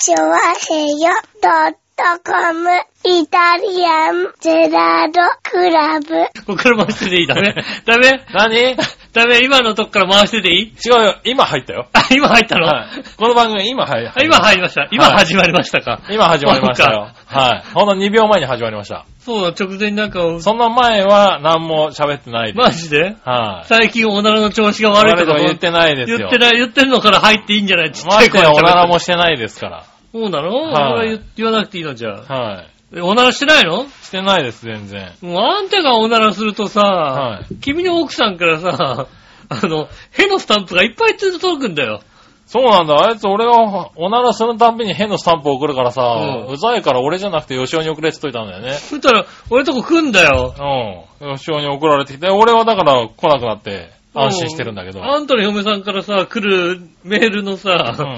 チョワヘヨドットコムイタリアンゼラードクラブ。ここから回してていいダメダメ？何？ダメ今のとこから回してていい？違うよ。今入ったよ。あ、今入ったの、はい。この番組今入あ今入りました。今始まりましたか。今始まりましたよ。はい。ほんの2秒前に始まりました。そうだ、直前になんか、その前は何も喋ってないです。マジで？はい。最近おならの調子が悪いとか言ってないですよ。言ってない、言ってんのから入っていいんじゃない？ちっちゃマジでい声おならもしてないですから。そうなの、はいおなら言言わなくていいのじゃあ。はえおならしてないの？い。してないです、全然。もうあんたがおならするとさ、は君の奥さんからさ、あの、へのスタンプがいっぱいつ届くんだよ。そうなんだ。あいつ俺がおならするたんびに変のスタンプ送るからさ、うんうざいから俺じゃなくて吉尾に送れって言っといたんだよね。そしたら、俺とこ来んだよ。うん。吉尾に送られてきて、俺はだから来なくなって安心してるんだけど。うあんたの嫁さんからさ、来るメールのさ、うん。お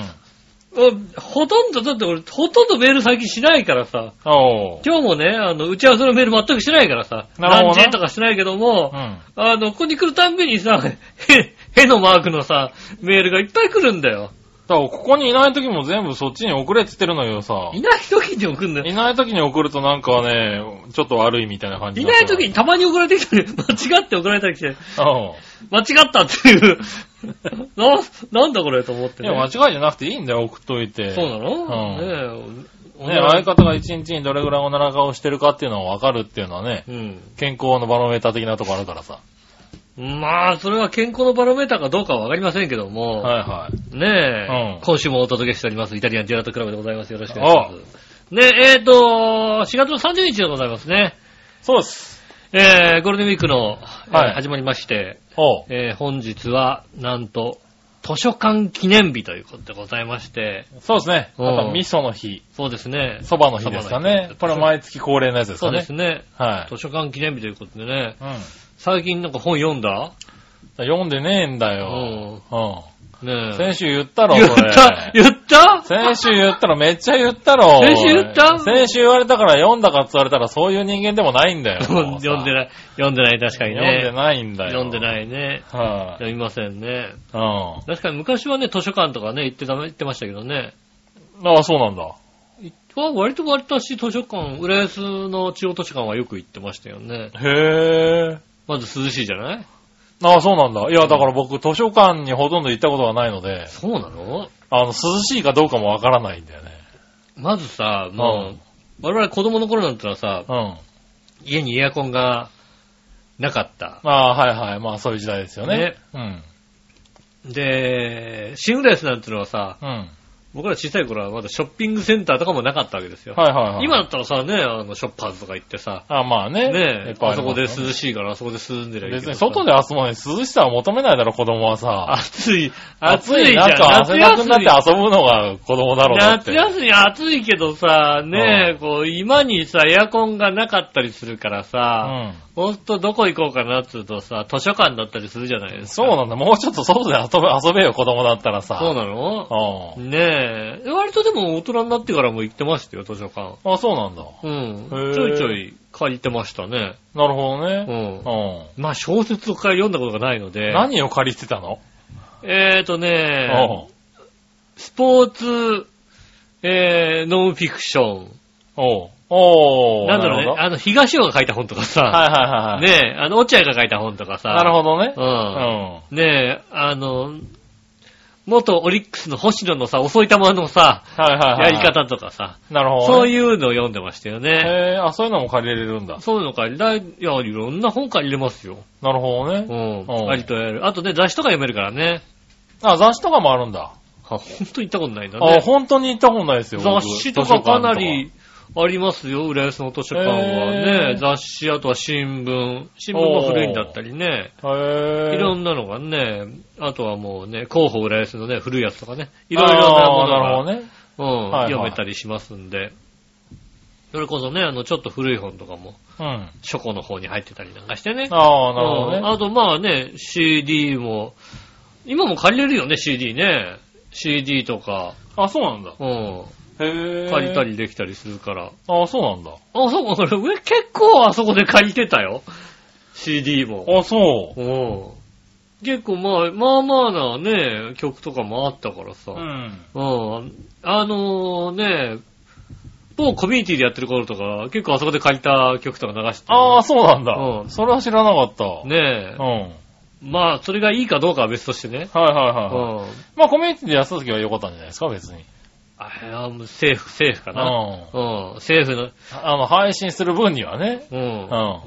ほとんど、だって俺、ほとんどメール最近しないからさ。今日もね、あの、打ち合わせのメール全くしないからさ、何時とかしないけどもう、ん。あの、ここに来るたんびにさ、へ、へのマークのさ、メールがいっぱい来るんだよ。だからここにいない時も全部そっちに送れって言ってるのよさ。いない時に送るんだよ。いない時に送るとなんかね、ちょっと悪いみたいな感じいない時にたまに送られてきて、間違って送られてきて、うん。間違ったっていう、な、なんだこれと思ってね。いや、間違いじゃなくていいんだよ、送っといて。そうなの、うんねえ。ね、相方が一日にどれぐらいおなら顔してるかっていうのがわかるっていうのはね、うん。健康のバロメーター的なとこあるからさ。まあ、それは健康のバロメーターかどうかはわかりませんけども、はいはい。ねえ、うん今週もお届けしております、イタリアンジェラートクラブでございます。よろしくお願いします。ねえ、えっ、と、4月の30日でございますね。そうです。えー、ゴールデンウィークの、えーはい始まりまして。えー、本日は、なんと、図書館記念日ということでございまして、そうですね。あうんと、味噌の日、そうですね。蕎麦の日ですか。ねこれ毎月恒例のやつですそうかね。ですね。はい。図書館記念日ということでね、うん。最近なんか本読んだ？読んでねえんだうよ。ん。うん。ねえ。先週言ったろ、言っ。た？言った？先週言ったらめっちゃ言ったろ。先週言った？先週言われたから読んだかって言われたらそういう人間でもないんだよ。読んでい。ない。読んでない、確かにね。読んでないんだよ。読んでい。ないね。はい。読みませんね。うん。確かに昔はね、図書館とかね、行ってた、行ってましたけどね。ああ、そうなんだ。は割と割とし図書館、浦安の中央図書館はよく行ってましたよね。へえ。まず涼しいじゃない？ああ、そうなんだ。いや、だから僕、図書館にほとんど行ったことがないので、そうなの？あの、涼しいかどうかもわからないんだよね。まずさ、もう、我々子供の頃なんてのはさ、うん。家にエアコンがなかった。ああ、はいはい。まあ、そういう時代ですよね。ねうん。で、シングレスなんてのはさ、うん。僕ら小さい頃はまだショッピングセンターとかもなかったわけですよ。はいはいはい。今だったらさ、ね、あの、ショッパーズとか行ってさ、あまあね。いねあそこで涼しいからあそこで涼んでりゃいいけ別に外で遊ぶのに涼しさは求めないだろ、子供はさ。暑い、暑いじゃん。中、汗だくになって遊ぶのが子供だろうなって。夏休み暑いけどさ、ねえ、こう、今にさ、エアコンがなかったりするからうさ、ん。ほんとどこ行こうかなっつうとさ、図書館だったりするじゃないですか。そうなんだ。もうちょっと外で遊べ、遊べよ、子供だったらさ。そうなの？うん。ねえ。割とでも大人になってからも行ってましたよ、図書館。あ、そうなんだ。うん。ちょいちょい借りてましたね。なるほどうね。ん。うまあ小説を読んだことがないので。ん。何を借りてたの？えーとね、スポーツ、えー、ノンフィクション。おうおうなんだろうね、あの、東尾が書いた本とかさ、はいはいはいはい。ねえ、あの、落合が書いた本とかさ、なるほどね。う。うんん。ねえ、あの、元オリックスの星野のさ、遅い球のさ、はいはいはい。やり。方とかさ、なるほど、ね。そうう。いうのを読んでましたよね。へえ、あ、そういうのも借りれるんだ。そういうの借りだい、いや、いろんな本借りれますよ。なるほどね。うん。うん割とやる。あとね、雑誌とか読めるからね。あ、雑誌とかもあるんだ。あ、ほんと行ったことないんだあ、ね。本当に行ったことないですよ。僕雑誌とかかなりありますよ、浦安の図書館はね。雑誌、あとは新聞。新聞も古いんだったりね。いろんなのがね、あとはもうね、広報浦安のね、古いやつとかね。いろいろなものが、ね。うん、はいはい読めたりしますんで。それこそね、あの、ちょっと古い本とかも、うん。書庫の方に入ってたりなんかしてね。ああ、なるほどね。うんあと、まあね、CD も、今も借りれるよね、CD ね。CD とか、あ、そうなんだ。うん。借りた。りできたりするから。あ、そうなんだ。あ、そうか、俺結構あそこで借りてたよ。CD も。あ、そう。うん。結構まあ、まあまあなね、曲とかもあったからさ。うん。うん。あのね、某コミュニティでやってる頃とか、結構あそこで借りた曲とか流してたああ、そうなんだ。うんそれは知らなかった。ねうん。え。まあ、それがいいかどうかは別としてね。はいはいはい、うん。はい。まあコミュニティでやった時は良かったんじゃないですか、別に。あもうセーフ、セーフかうん。な。うん。セーフの、あの、配信する分にはね。う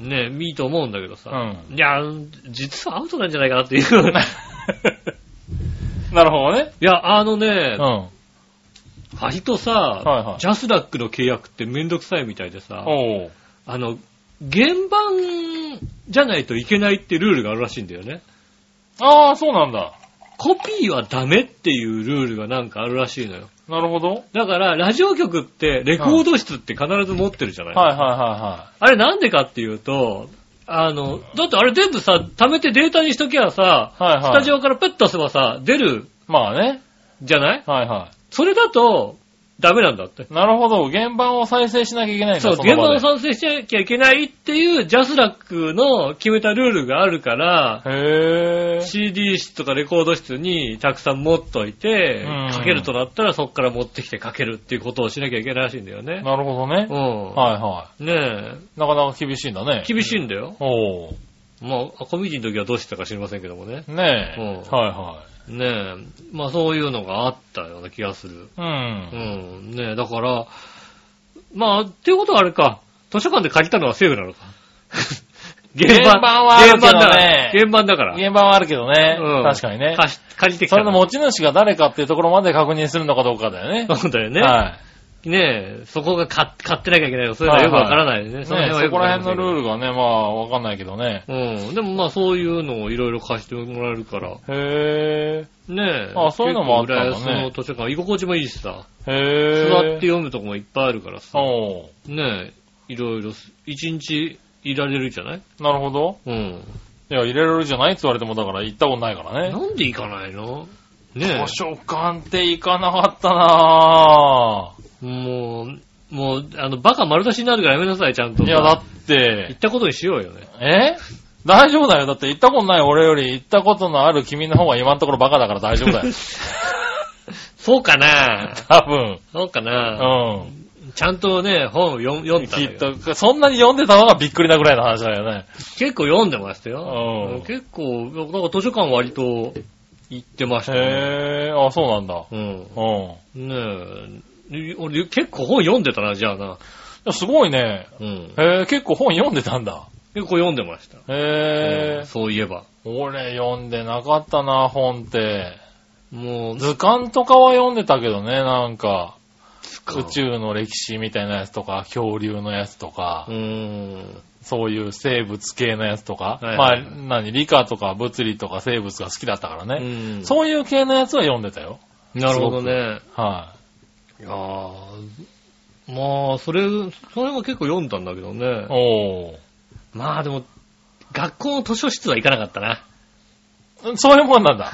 ん。ねえ、いいと思うんだけどさ。うん。いや、実はアウトなんじゃないかなっていう。なるほどね。いや、あのねう、ん。割とさ、はいはいジャスラックの契約ってめんどくさいみたいでさ。あの、原版じゃないといけないってルールがあるらしいんだよね。ああ、そうなんだ。コピーはダメっていうルールがなんかあるらしいのよ。なるほど。だから、ラジオ局ってレコード室って必ず持ってるじゃない、はいはいはあれなんでかっていうと、あの、だってあれ全部さ、貯めてデータにしときゃさ、いはい。はいはい。スタジオからペッと押せばさ、出るまあね。じゃない？はいはそれだと、ダメなんだって。い。なるほど。現場を再生しなきゃいけないんだそう、の現場を場で賛成しなきゃいけないっていうジャスラックの決めたルールがあるから、へぇー。CD 室とかレコード室にたくさん持っといてうん、かけるとなったらそこから持ってきてかけるっていうことをしなきゃいけないらしいんだよね。なるほどねう。ん。はいはねえ、い。なかなか厳しいんだね。厳しいんだよ。おう。まあ、コミュニティの時はどうしてたか知りませんけどもね。ねえ。うんはいはねえ、まあそういうのがあったような気がする。い。う。うんん。ねえ、だから、まあ、っていうことはあれか、図書館で借りたのはセーフなのか。原原版はあるけどね原版だから。原版だから。現場はあるけどね。うん確かにね。借りてきたの。それの持ち主が誰かっていうところまで確認するのかどうかだよね。そうだよね。はねえ、そこが買買ってなきゃいけないの。それはよくわからないよね。い。ねその辺はよくそこら辺のルールがね、まあ、わかんないけどね。うん。でもまあそういうのをいろいろ貸してもらえるから。へねえ。あそういうのもあったんだね浦安の図書館、居心地もいいしさ。へぇー。座って読むとこもいっぱいあるからさ。おうねえ、いろいろ、一日いられるじゃない？なるほど。うん。いや、入れられるじゃないって言われても、だから行ったことないからね。なんで行かないの？ね図書館って行かなかったなえ。もう、もう、あの、バカ丸出しになるからやめなさい、ちゃんといや、だっ行てっ、たことにしようよね。え？大丈夫だよ。だって行ったことない俺より行ったことのある君の方が今のところバカだから大丈夫だよ。そうかな多分。そうかうな、ん。ちゃんとね、本を読ん読んだんきっだけどと、そんなに読んでたのがびっくりなぐらいの話だよね。結構読んでましたよ。うん結構、なんか図書館割と行ってましたね。へぇー。あ、そうなんだ。うん。うん。いねえ。俺結構本読んでたな、じゃあな。やすごいね。うん。へぇー、結構本読んでたんだ。結構読んでました。へぇー。そういえば。俺読んでなかったな、本って。もう、図鑑とかは読んでたけどね、なんか。か宇宙の歴史みたいなやつとか、恐竜のやつとかう、ーん。そういう生物系のやつとか、はいはいまあ、何、理科とか物理とか生物が好きだったからうね。ん。そういう系のやつは読んでたよ。なるほどね。はいやーまあ、それ、それも結構読んだんだけどねい。。おー。まあでも、学校の図書室は行かなかったな。そういうもんなんだ。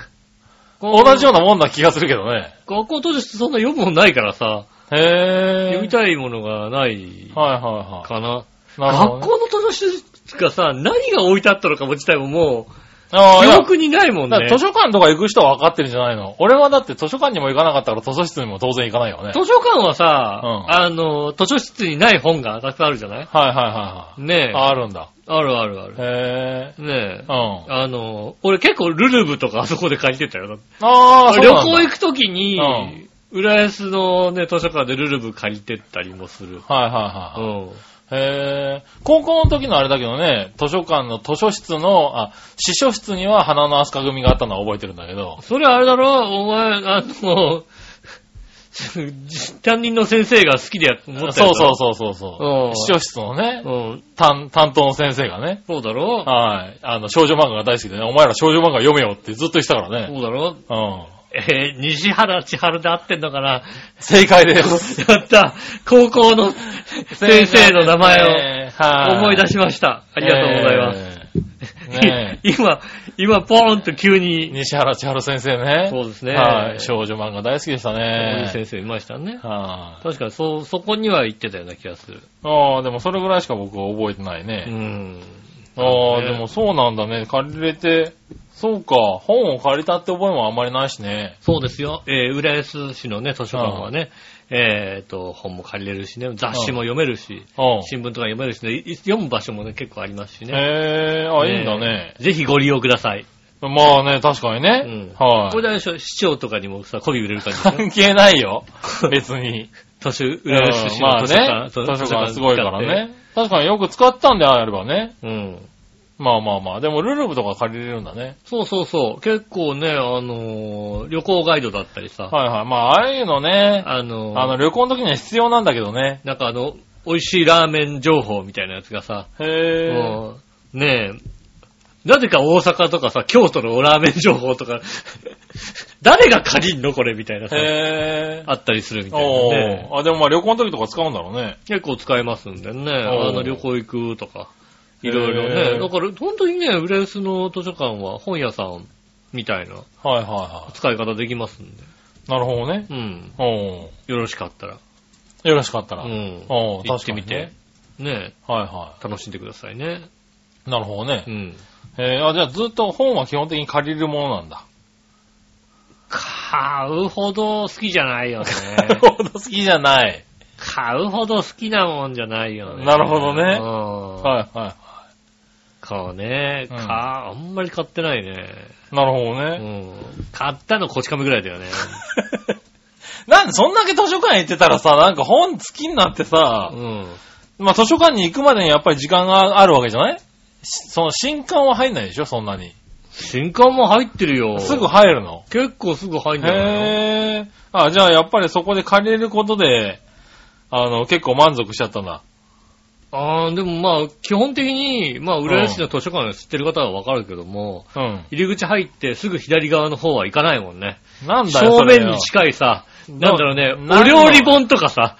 同じようなもんな気がするけどね。学校の図書室そんな読むもんないからさ、へ。読みたいものがないはいはかな。いはい。なるほど、ね。学校の図書室がさ、何が置いてあったのかも自体ももう、ああ、記憶にないもんね。図書館とか行く人は分かってるんじゃないの？俺はだって図書館にも行かなかったから図書室にも当然行かないよね。図書館はさ、うんあの、図書室にない本がたくさんあるじゃない？はいはいはねえ。いはい。あ、あるんだ。あるあるある。へぇねえ。ー。うん。あの、俺結構ルルブとかあそこで借りてたよ。ああ、そう旅なんだ行行くときにうん、浦安のね、図書館でルルブ借りてったりもする。はいはいはい。うん。へぇー。高校の時のあれだけどね、図書館の図書室の、あ、司書室には花の飛鳥組があったのは覚えてるんだけど。それあれだろ？お前、あの、担任の先生が好きでやって持ってそうそうそそうそうそううん。司書室のね、うん。担担当の先生がね、そうだろ？はい。あの、少女漫画が大好きでね、お前ら少女漫画読めよってずっと言ってたからね。そうだろ？うん。えー、西原千春で合ってんのかな？正解です。やった高校の先生の名前をを思い出しました。あありがとうございます。す。ねえ。今、今、ポーンと急に、西原千春先生ね。そうですね。はい。少女漫画大好きでしたね。先生いましたね。はい。確かに、そう、そこには行ってたような気がする。ああ、でもそれぐらいしか僕は覚えてないね。うん。ああ、でもそうなんだね。借りれて、そうか、本を借りたって覚えもあんまりないしね。そうですよ。えー、浦安市のね、図書館はね、えっ、と、本も借りれるしね、雑誌も読めるし、うん。新聞とか読めるしね、い読む場所もね、結構ありますしね。へえ、あ、いいんだね。ぜひご利用ください。まあね、確かにうね。ん。はいこれであれでしょ市長とかにもさ、媚び売れる感じでしょ関係ないよ。別に。図書、浦安市うんまあの図書館、ね、そう図書館すごいから。ね。確かによく使ったんであればね。うん。まあまあまあ。でもルルブとか借りれるんだね。そうそうそう。結構ね、あのー旅行ガイドだったりさ、はいはい。まあ、ああいうのね、あのーあの、旅行の時には必要なんだけどね。なんかあの、美味しいラーメン情報みたいなやつがさ、へえ。もうねえ、なぜか大阪とかさ、京都のラーメン情報とか、誰が借りんのこれみたいなさ、へえ。あったりするみたいなおね。ーあ、でもまあ旅行の時とか使うんだろうね。結構使えますんでね、あの旅行行くとか、いろいろへね。ーだから本当にね、浦安の図書館は本屋さんみたいなはいはいは使い方できますんで、い。なるほどね。うん。おーよろしかったら、よろしかったら。うん。おー行ってみて確、かねはいは楽しんでくださいね。い。なるほどねう。ん。えー、あ、じゃあずっと本は基本的に借りるものなんだ。買うほど好きじゃないよね。ほど好きじゃない。買うほど好きなもんじゃないよね。なるほどねうん。はいはこうね、うんか、あんまり買ってないね。い。なるほどうね。ん。買ったのこち亀ぐらいだよね。なんでそんだけ図書館行ってたらさ、なんか本好きになってさう、ん。まあ図書館に行くまでにやっぱり時間があるわけじゃない？しその新刊は入んないでしょ？そんなに。新刊も入ってるよ。すぐ入るの？結構すぐ入んじゃないの？へー。あ、じゃあやっぱりそこで借りれることで、あの、結構満足しちゃったんだ。ああ、でもまあ、基本的に、まあ、浦安市の図書館知ってる方はわかるけども、うん。入り口入ってすぐ左側の方は行かないもんね。なんだよ、正面に近いさ、なんだろうね、なお料理本とかさ、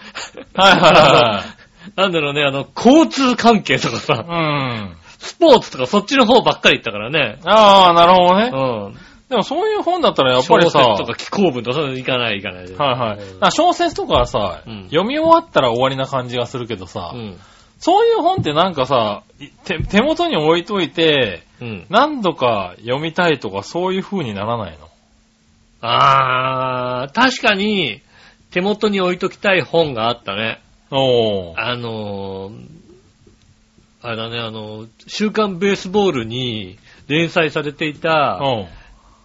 はいはいは なんだろうね、あの、交通関係とかさ、い。うん。スポーツとかそっちの方ばっかり行ったからね。ああ、なるほどね。うん。でもそういう本だったらやっぱりさ、小説とか気候文とかいかない行かないで。はいはい小説とかはさ、うん読み終わったら終わりな感じがするけどさ、うん。そういう本ってなんかさ、い手手元に置いといて、うん。何度か読みたいとかそういう風にならないの？あー、確かに、手元に置いときたい本があったね。おー。あのー、あれだね、あの、週刊ベースボールに連載されていた、うん。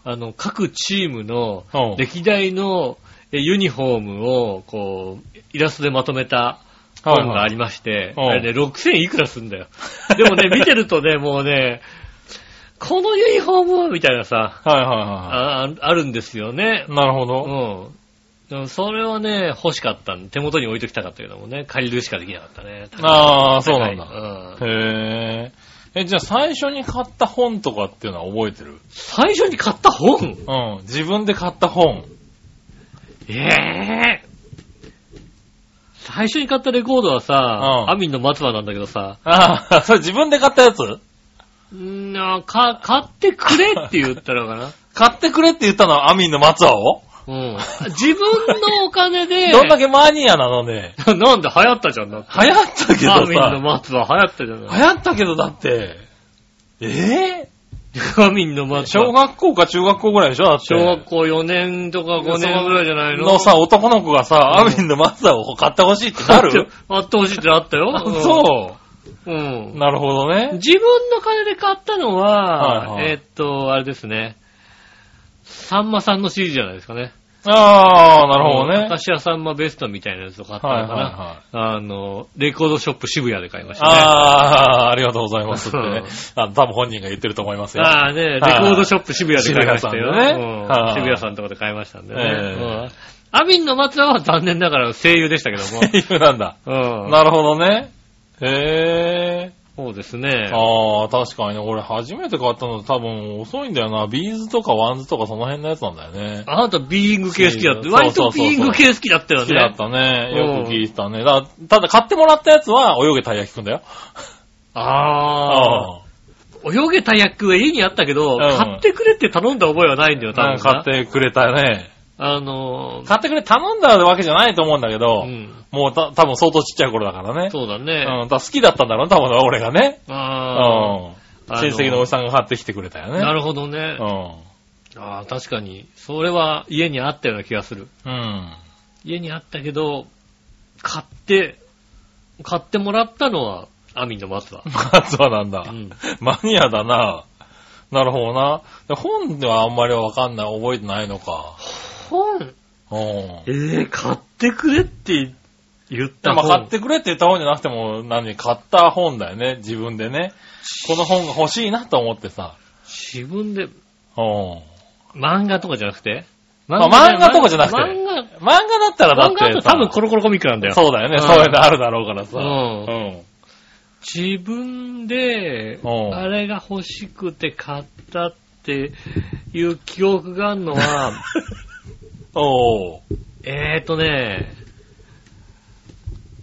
あの、各チームのうん歴代のえユニフォームを、こう、イラストでまとめた本がありまして、はいはいあれね、6000いくらすんだよ。でもね、見てるとね、もうね、このユニフォームみたいなさ、はいはいはああるんですよねい。。なるほうど。ん。でもそれはね、欲しかったんで手元に置いときたかったけどもね、借りるしかできなかったね。ああ、そうなんだ。うんへえ。え、じゃあ最初に買った本とかっていうのは覚えてる？最初に買った本？うん。自分で買った本。ええ最初に買ったレコードはさ、うん。アミンの松葉なんだけどさ、ああ、それ自分で買ったやつ？んーなか、買ってくれって言ったのかな。買ってくれって言ったのはアミンの松葉を？うん。自分のお金で、どんだけマニアなのね。なんで流行ったじゃんだって。流行ったけどアミンのさ、松葉流行ったじゃ流ない。行ったけどだって、えアミンの松葉。小学校か中学校ぐらいでしょだって。小学校4年とか5年ぐらいじゃないの？のさ、男の子がさ、うんアミンの松葉を買ってほしいってなる？あってほしいってあったよ。あそうん。う。なるほどね。自分の金で買ったのは、はいはいえーっと、あれですね。さんまさんの CD じゃないですかね。ああ、なるほどね。明石家さんまベストみたいなやつを買ったはいのかな。はいはい。あの、レコードショップ渋谷で買いましたね。ああ、ありがとうございますってうねん。あ多分本人が言ってると思いますよ。ああね、レコはいードショップ渋谷で買いましたよ。渋谷ね谷さんのとこで買いましたんでね。ええうんアミンの松田は残念ながら声優でしたけども。声優なんだ。うん。なるほどね。へえ。そうですね。ああ、確かにね。俺初めて買ったの多分遅いんだよな。ビーズとかワンズとかその辺のやつなんだよね。あなたビーイング系好きだって。そう割とビーイング系好きだったよね。好きだったね。うんよく聞いてたね。だただ買ってもらったやつは泳げたい焼きくんだよ。ああ。泳げたい焼きは家にあったけど、ん買ってくれって頼んだ覚えはないんだよ、多分な。買ってくれたね。あのー、買ってくれ頼んだわけじゃないと思うんだけど、うん。もうた多分相当ちっちゃい頃だからね。そうだね。うん、だ好きだったんだろうね、多分ね俺がね。うああ。ん。あ親戚のおじさんが買ってきてくれたよね。なるほどね。うああ、確かに。それは家にあったような気がする。ん。うん。家にあったけど、買って、買ってもらったのは、アミンの松だ。まずはなんだ。うんマニアだな。なるほどな。で本ではあんまりわかんない、覚えてないのか。本うん。えー、買ってくれって言ったまあ本。買ってくれって言った本じゃなくても、何、買った本だよね、自分でね。この本が欲しいなと思ってさ。自分で、うん。漫画とかじゃなくて？まあ漫画とかじゃなくて漫画、漫画だったらだ漫画って多分コロコロコミックなんだよ。そうだよね、うんそういうのあるだろうからさ。うんうん。自分で、うんあれが欲しくて買ったっていう記憶があるのは、おー。えーとね、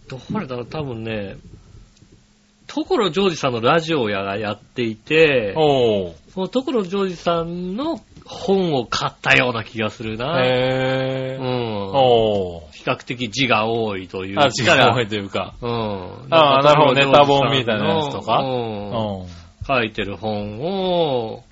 どれだろう、多分ね、所ジョージさんのラジオをややっていて、おー。その所ジョージさんの本を買ったような気がするな。へー。うん。おー。比較的字が多いというあ、違かうというか。うん。あーなるほどネタ本みたいなやつとかうんうん。書いてる本を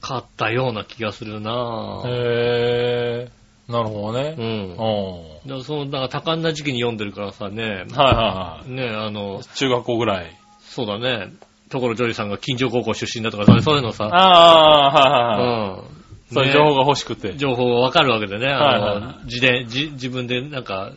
買ったような気がするなへー。なるほどねう。ん。おー。だからその、だから多感な時期に読んでるからさね、はいはいはい。ね、あの、中学校ぐらい。そうだね、所ジョージさんが近所高校出身だとか、そういうのさ、ああ、はいはいはい。うん。そういう情報が欲しくて。情報がわかるわけでね、あはいはいはの、自伝、自自分でなんか、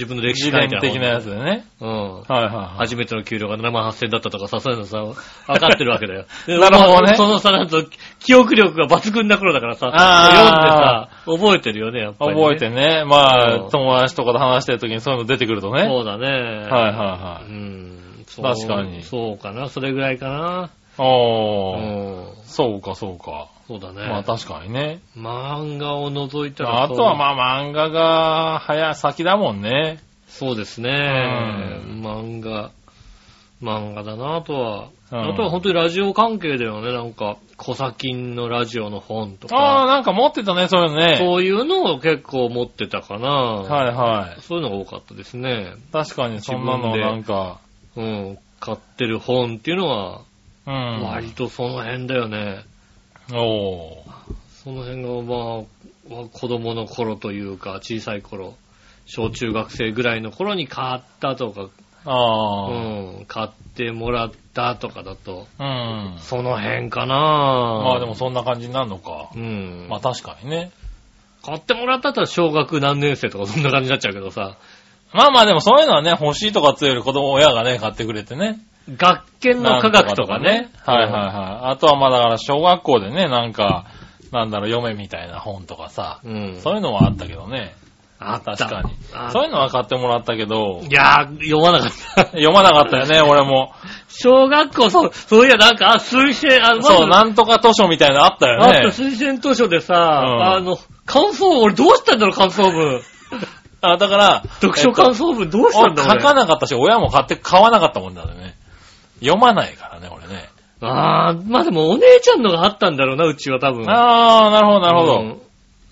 自分の歴史自書いてある伝的なやつでね。うん。はいはいはい。初めての給料が7万8000だったとかさ、そういうのさ、分かってるわけだよ。でなるほどねまあそのさ、なんと、記憶力が抜群な頃だからさ、あ読んでさ、覚えてるよね、やっぱり、ね。覚えてね。まうんあ、友達とかで話してる時にそういうの出てくるとね。そうだね。はいはいはうん。確かにそうかな、それぐらいかな。い。おうー。ん。そうかそうか。そうだね。まあ確かにね。漫画を除いたらあとはあ、まあ漫画が早先だもんね。そうですね。う漫画。漫画だな、あとは。うんあとは本当にラジオ関係だよね。なんか、小先のラジオの本とああ、か。なんか持ってたね、そういうのね。そういうのを結構持ってたかな。はいはい。そういうのが多かったですね。確かにそんなのなんか、うん。買ってる本っていうのは、うん。割とその辺だよね。おー。その辺がまあ、子供の頃というか、小さい頃、小中学生ぐらいの頃に買ったとか、ああ。うん、買ってもらったとかだと、うん。その辺かなまあでもそんな感じになるのか。うん。まあ確かにね。買ってもらったら小学何年生とかそんな感じになっちゃうけどさ、まあまあでもそういうのはね、欲しいとかつより子供親がね、買ってくれてね。学研の科学とかね。はいはいはい。あとはまあだから小学校でね、なんか、なんだろう、読めみたいな本とかさ。うん。そういうのはあったけどね。あった。確かにあそういうのは買ってもらったけど、いやー、読まなかった。読まなかったよね、俺も。小学校、そう、そういや、なんか、あ推薦、あの、そう、なんとか図書みたいなのあったよあったね。推薦図書でさ、んあの、感想文、俺どうしたんだろう、感想文。あ、だから、読書感想文どうしたんだ、俺書俺。かなかったし、親も買って、買わなかったもんだよね。読まないからね、俺ね。あー、まあでもお姉ちゃんのがあったんだろうな、うちは多分。あー、なるほど、なるほど。うん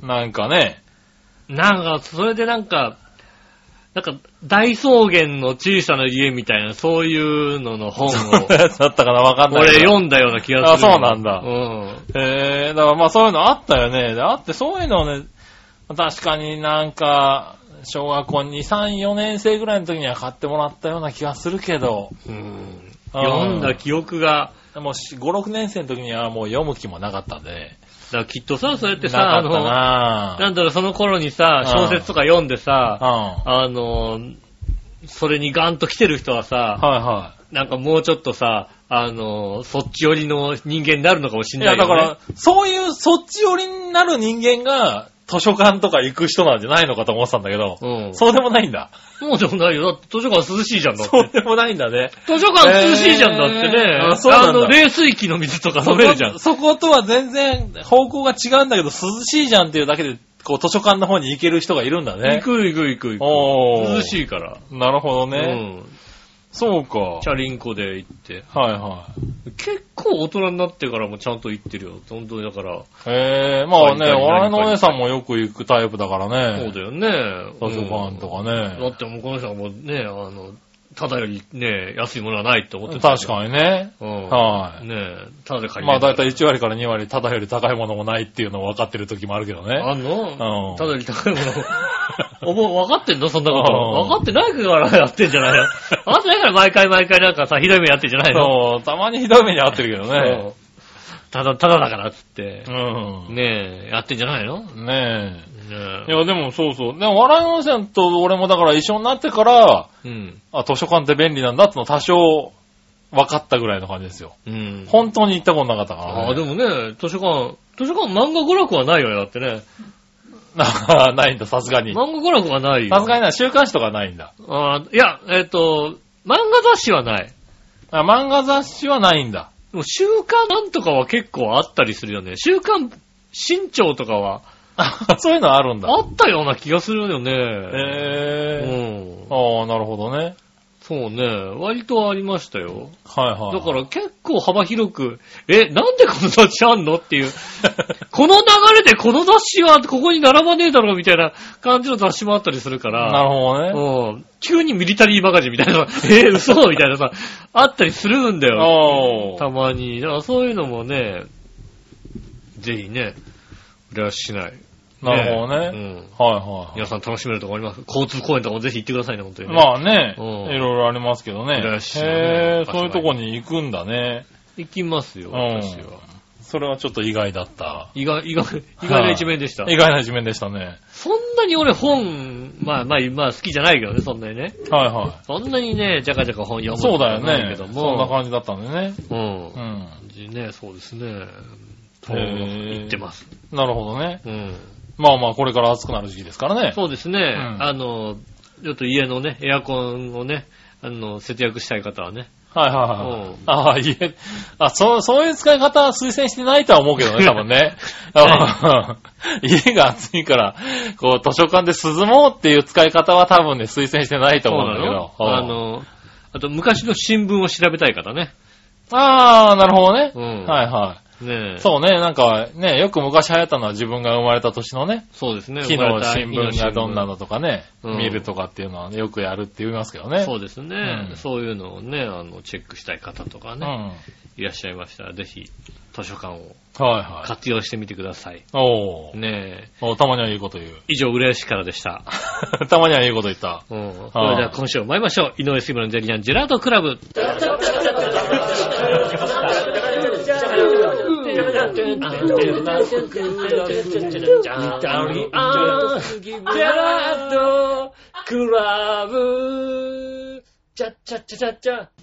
なんかね。なんか、それでなんか、なんか、大草原の小さな家みたいな、そういうのの本を、や つだったかなわかんない俺。読んだような気がする。あそうなんだうん。へえ、だからまあそういうのあったよね。であってそういうのをね、確かになんか、小学校2、3、4年生ぐらいの時には買ってもらったような気がするけど、うん読んだ記憶が、もう5、6年生の時にはもう読む気もなかったんで、だからきっとさ、そうやってさ、あの、ななんだろう、その頃にさ、うん小説とか読んでさ、うん。あの、それにガンと来てる人はさ、はいはなんかもうちょっとさ、あの、そっち寄りの人間になるのかもしい。んいや、ないよね。だから、そういう、そっち寄りになる人間が、図書館とか行く人なんじゃないのかと思ってたんだけど、うん。そうでもないんだ。そうでもないよ。だって図書館涼しいじゃんだって。そうでもないんだね。図書館涼しいじゃんだってね。えーあそうなんだの、冷水器の水とか飲めるじゃん。そこそことは全然方向が違うんだけど、涼しいじゃんっていうだけで、こう図書館の方に行ける人がいるんだね。行く行く行く行く。涼しいから。なるほどうね。ん。そうか。チャリンコで行って。はいは結構大人になってからもちゃんと行ってるよ。本当にだから。い。へえ、まあね、書いのお姉さんもよく行くタイプだからね。そうだよね。図書館とかうんだね。ってもうこの人はもうね、あの、ただよりね、安いものはないって思ってた。確かにね。に。うん。はいねえ、ただで借りまあれるだいたい1割から2割、ただより高いものもないっていうのを分かってる時もあるけどね。あんのうんただより高いもの。おもう分かってんの？そんなこと。うん分かってないからやってんじゃないの？分かってないから毎回毎回なんかさ、ひどい目やってんじゃないの？そう、たまにひどい目に遭ってるけどね。うんただ、ただだからっつってう。ん。ねえ、やってんじゃないの？ねいえ。や、でもそうそう。でも、笑い温泉と俺もだから一緒になってから、うん。あ、図書館って便利なんだっての多少分かったぐらいの感じですよ。うん。本当に行ったことなかったから、ね。ああ、でもね、図書館、図書館漫画娯楽はないよね、だってね。な ないんだ、さすがに。漫画娯楽はないよ。さすがにな、週刊誌とかないんだ。あーいや、えっ、と、漫画雑誌はない。あ漫画雑誌はないんだ。でも週刊なんとかは結構あったりするよね。週刊新潮とかはあ そういうのあるんだ。あったような気がするよね。へぇー。うん。ああ、なるほどね。そうね。割とありましたよ。はいはい。だから結構幅広く、え、なんでこの雑誌あんのっていう。この流れでこの雑誌はここに並ばねえだろみたいな感じの雑誌もあったりするから。なるほどね。うん。急にミリタリーマガジンみたいな、えー、嘘？みたいなさ、あったりするんだよ。たまに。だからそういうのもね、ぜひね、売れはしない。なるほどね。うん。はいはい。皆さん楽しめるとこあります。交通公園とかもぜひ行ってくださいね、本当にね。まあね、うんいろいろありますけどね。浦安市はねへえ、そういうとこに行くんだね。行きますよ、うん私は。それはちょっと意外だった。意外、意外、意外な一面でした。意外な一面でしたね。そんなに俺本、まあまあ、まあ好きじゃないけどね、そんなにね。はいはそんなにね、じゃかじゃか本読い。むそうだよねけど。も。そんな感じだったんでね。うんう。ん。ね、そうですね。へそうー言ってます。なるほどね。うん。まあまあ、これから暑くなる時期ですからね。そうですね。んあの、ちょっと家のね、エアコンをね、あの、節約したい方はね。はいはいはいうん。ああ、家、あ、そう、そういう使い方は推薦してないとは思うけどね、多分ね。うん家が暑いから、こう、図書館で涼もうっていう使い方は多分ね、推薦してないと思うんだけど。そうなの？あうんの、あと昔の新聞を調べたい方ね。ああ、なるほどね。うんはいはねえい。そうね、なんかね、よく昔流行ったのは自分が生まれた年のね、そうですね。木の新聞がどんなのとかね、うん見るとかっていうのはねよくやるって言いますけどね。そうですね、うんそういうのをね、あの、チェックしたい方とかうん。いらっしゃいましたら、ぜひ、図書館をはい。活用してみてください。おーねえ。おたまにはいいこと言う。以上、浦安市からでした。たまにはいいこと言った。うん。それでは今週も参りましょう。井上杉村のジェリアンジェラートクラブ。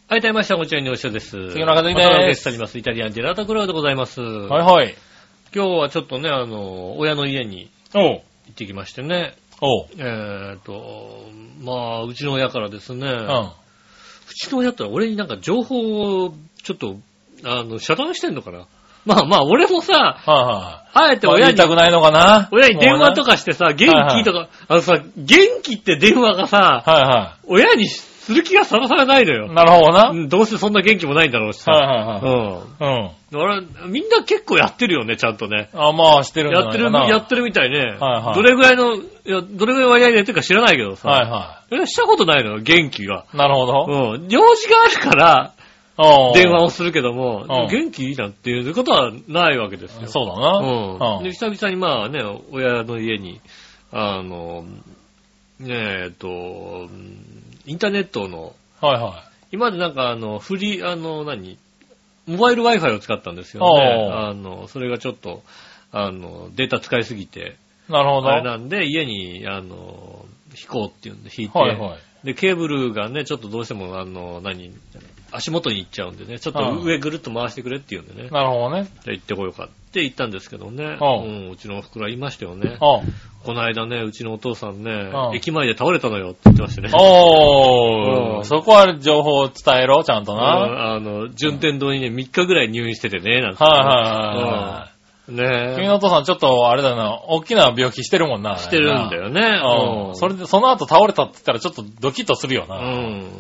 はい、どうもみなさん、こちは、井上翔です。杉村和樹ですまたおゲストにいます。イタリアンジェラートクラブでございます。はいはい。今日はちょっとね、あの、親の家におう行ってきましてね。おうえーと、まあ、うちの親からですね、う。うんちの親って俺になんか情報をちょっと、あの、遮断してんのかな まあまあ、俺もさ、はいはい。あえて親にまあ言いた、くないのかな親に電話とか。かしてさ、元気とか、あのさ、元気って電話がさ、はいは親にする気がさらさらないのよい。。なるほどな。どうせそんな元気もないんだろうしさ。はいはい。うん。うん。俺、みんな結構やってるよね、ちゃんとね。あ、まあ、してるんじゃやってる。やってるみたいね。はいはいどれぐらいの、いや、どれぐらい割合でやってるか知らないけどさ。はいはえしたことないのよ、元気が。い。なるほど。うん。用事があるから、電話をするけどもうん、元気なんていうことはないわけですよ。そうだな。うん。うんで、久々にまあね、親の家に、あの、ねえ、えっと、うんインターネットの、はいは今までなんかあの、フリー、あの、何？モバイル Wi-Fi を使ったんですよね。あの、それがちょっと、あの、データ使いすぎて、い。なるほど。あれなんで、家に、あの、引こうっていうんで引いて、はいはい。で、ケーブルがね、ちょっとどうしても、あの、何、足元に行っちゃうんでね、ちょっとうん上ぐるっと回してくれって言うんでね、なるほどね。じゃあ行ってこようかって言ったんですけどね、ううん、うちのお袋は言いましたよね。この間ね、うちのお父さんねう、ん駅前で倒れたのよって言ってましたね。おー。うんそこは情報を伝えろ、ちゃんとうんな。あの、順天堂にね、3日ぐらい入院しててね、なんて。はいはいはい。うんね君のお父さんちょっと、あれだな、大きな病気してるもんな。してるんだよね。うん。それで、その後倒れたって言ったらちょっとドキッとするよな。うはい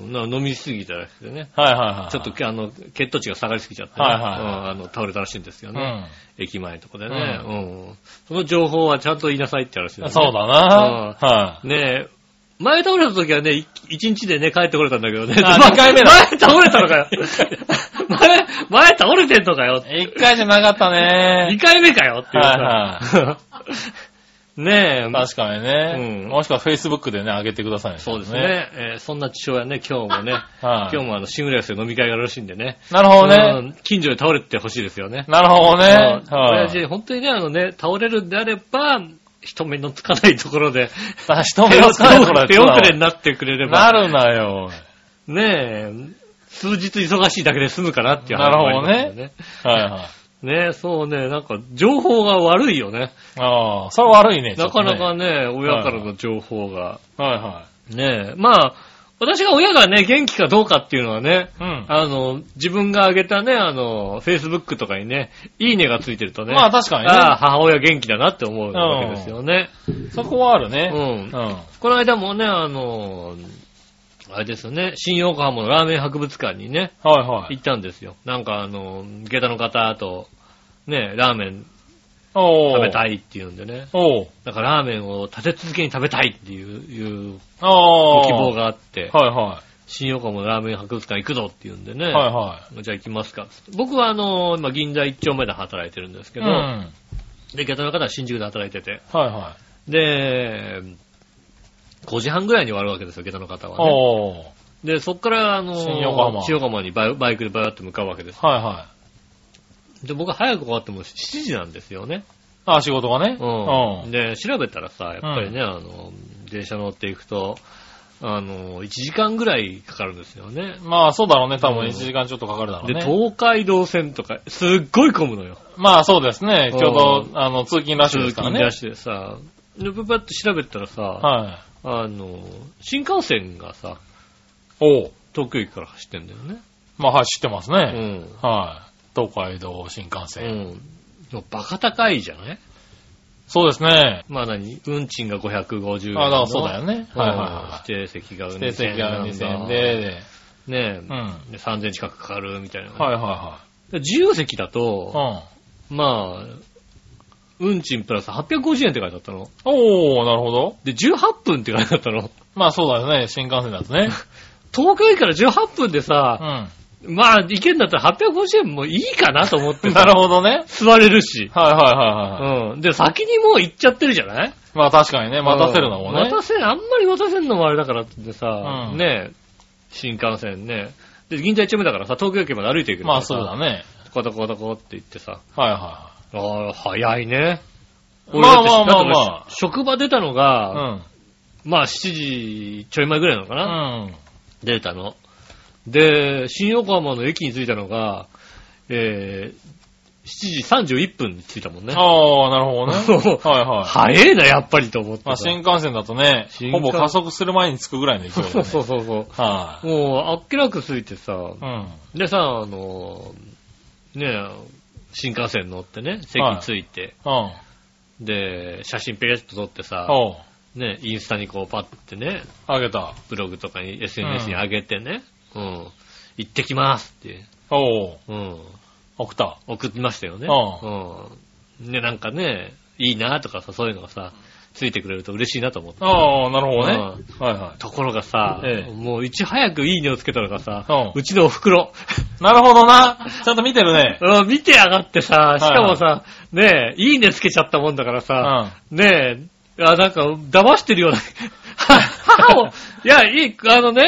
ん。な飲みすぎたらしくてね。はいはい。ちょっと、あの、血糖値が下がりすぎちゃってね。はいはいはいうんあの、倒れたらしいんですよね。うん。駅前のとこでね。うん。その情報はちゃんと言いなさいって話ですね。そうだな。はねえ、前倒れた時はね、い一日でね、帰ってこれたんだけどね。あま二回目だ前倒れたのかよ。前、前倒れてんのかよ。一回じゃなかったね二。回目かよっていうはさ。ねえ。確かにね。うんもしくは Facebook でね、上げてくださいね。そうですね。えーそんな父親ね、今日もね、はい。今日もあの、シングレースで飲み会があるらしいんでね。なるほどうね。ん近所で倒れてほしいですよね。なるほどね。うんはい親父、本当にね、あのね、倒れるんであれば、人目のつかないところで、さ あ人目をつかないところで手遅れになってくれれば、なるなよ。ねえ、数日忙しいだけで済むかなっていうなるほどね。はいはい。ねえ、そうね、なんか、情報が悪いよね。ああ、それ悪いね。なかなかね。ね、親からの情報が。はいはねえ、まあ、私が親がね、元気かどうかっていうのはね、い。うん。あの、自分が上げたね、あの、Facebook とかにね、いいねがついてるとね、まあ確かにね。ああ、母親元気だなって思うわけですよね。そこはあるうね。んう。ん。この間もね、あの、あれですよね、新横浜のラーメン博物館にね、はいはい。行ったんですよ。なんかあの、下駄の方と、ね、ラーメン食べたいっていうんでね、だからラーメンを立て続けに食べたいっていう、いう希望があって、はいは新横浜のラーメン博物館行くぞっていうんでね、い。はいはじゃあ行きますか。僕はあの、今銀座1丁目で働いてるんですけい。ど、うん。はいで、下駄の方は新宿で働いてて、はで、5時半ぐらいに終わるわけですよ、下駄の方い。はね。で、そっから、あの、新横浜新横浜にバイクでバーって向かうわけです。はいはい。で、僕は早く終わっても7時なんですよね。ああ、仕事がね。うん。うん。で、調べたらさ、やっぱりね、あの、電車乗っていくと、あの、1時間ぐらいかかるんですよね。まあそうだろうね。多分うん1時間ちょっとかかるだろうで、ね。東海道線とか、すっごい混むのよ。まあそうですね。うんちょうど、あの、通勤ラッシュ通ですからね。勤ラッシュでさ、で、ブバッと調べたらさ、はい。あの、新幹線がさ、おう東京駅から走ってんだよね。まあ走ってますうね。ん。はい。東海道新幹う線。ん。でもバカ高いじゃない？そうですね。まあ何？運賃が550円の。あだからそうだよね。うんはいはいは指定席がい。2000指定席が2000円円で、ねうん。はいえ、で3000円近くかかるみたいな。はで自由席だいと、はい。まあ、運賃プラス850円って書いてあったの。うん。おー、なるほど。で、18分って書いてあったの。まあそうだよね。新幹線だとね。東京駅から18分でうさ、ん。まあ、行けんだったら850円もいいかなと思ってなるほどね。座れるし。はいはいはいはい。うん。で、先にもう行っちゃってるじゃない？まあ確かにね、待たせるのもね。待たせ、あんまり待たせるのもあれだからってさ、うんねえ、新幹線ね。で、銀座一丁目だからさ、東京駅まで歩いていくまあそうだね。コタコタコって言ってさ、はいはああ、早いね。まあまあまあまあだって俺職場出たのいが、はい。まあ7時ちょい前ぐらいなのかうな、ん。うん。出たの。で、新横浜の駅に着いたのが、えー、7時31分に着いたもんね。ああ、なるほどね。はいはい。早いな、やっぱりと思ってさ。まあ新幹線だとね新、ほ幹ぼ加速する前に着くぐらいの勢いそうだね。そうそうそう。はもう、あっけなくついてさ、い。うん。でさ、あの、ねえ、新幹線乗ってね、席に着いて、うん。で、写真ペレッと撮ってさ。ね、インスタにこうパッてね、あげた。ブログとかに SNS に上げてね、うん、行ってきますって、おう。うん、送った？送ってましたよね。ううん。で、なんかね、いいなとかさ、そういうのがさ、ついてくれると嬉しいなと思って。ああ、なるほどね。うはいはところがさ、ええもういち早くいいねをつけたのがさ、うんうちのお袋。い。なるほどな。ちゃんと見てるね。うん、見てやがってさ、しかもさ、ねえ、いいねつけちゃったもんだからうさ、ん。ねえ、あ、なんか、騙してるような、は母を、いや、いい、あのね、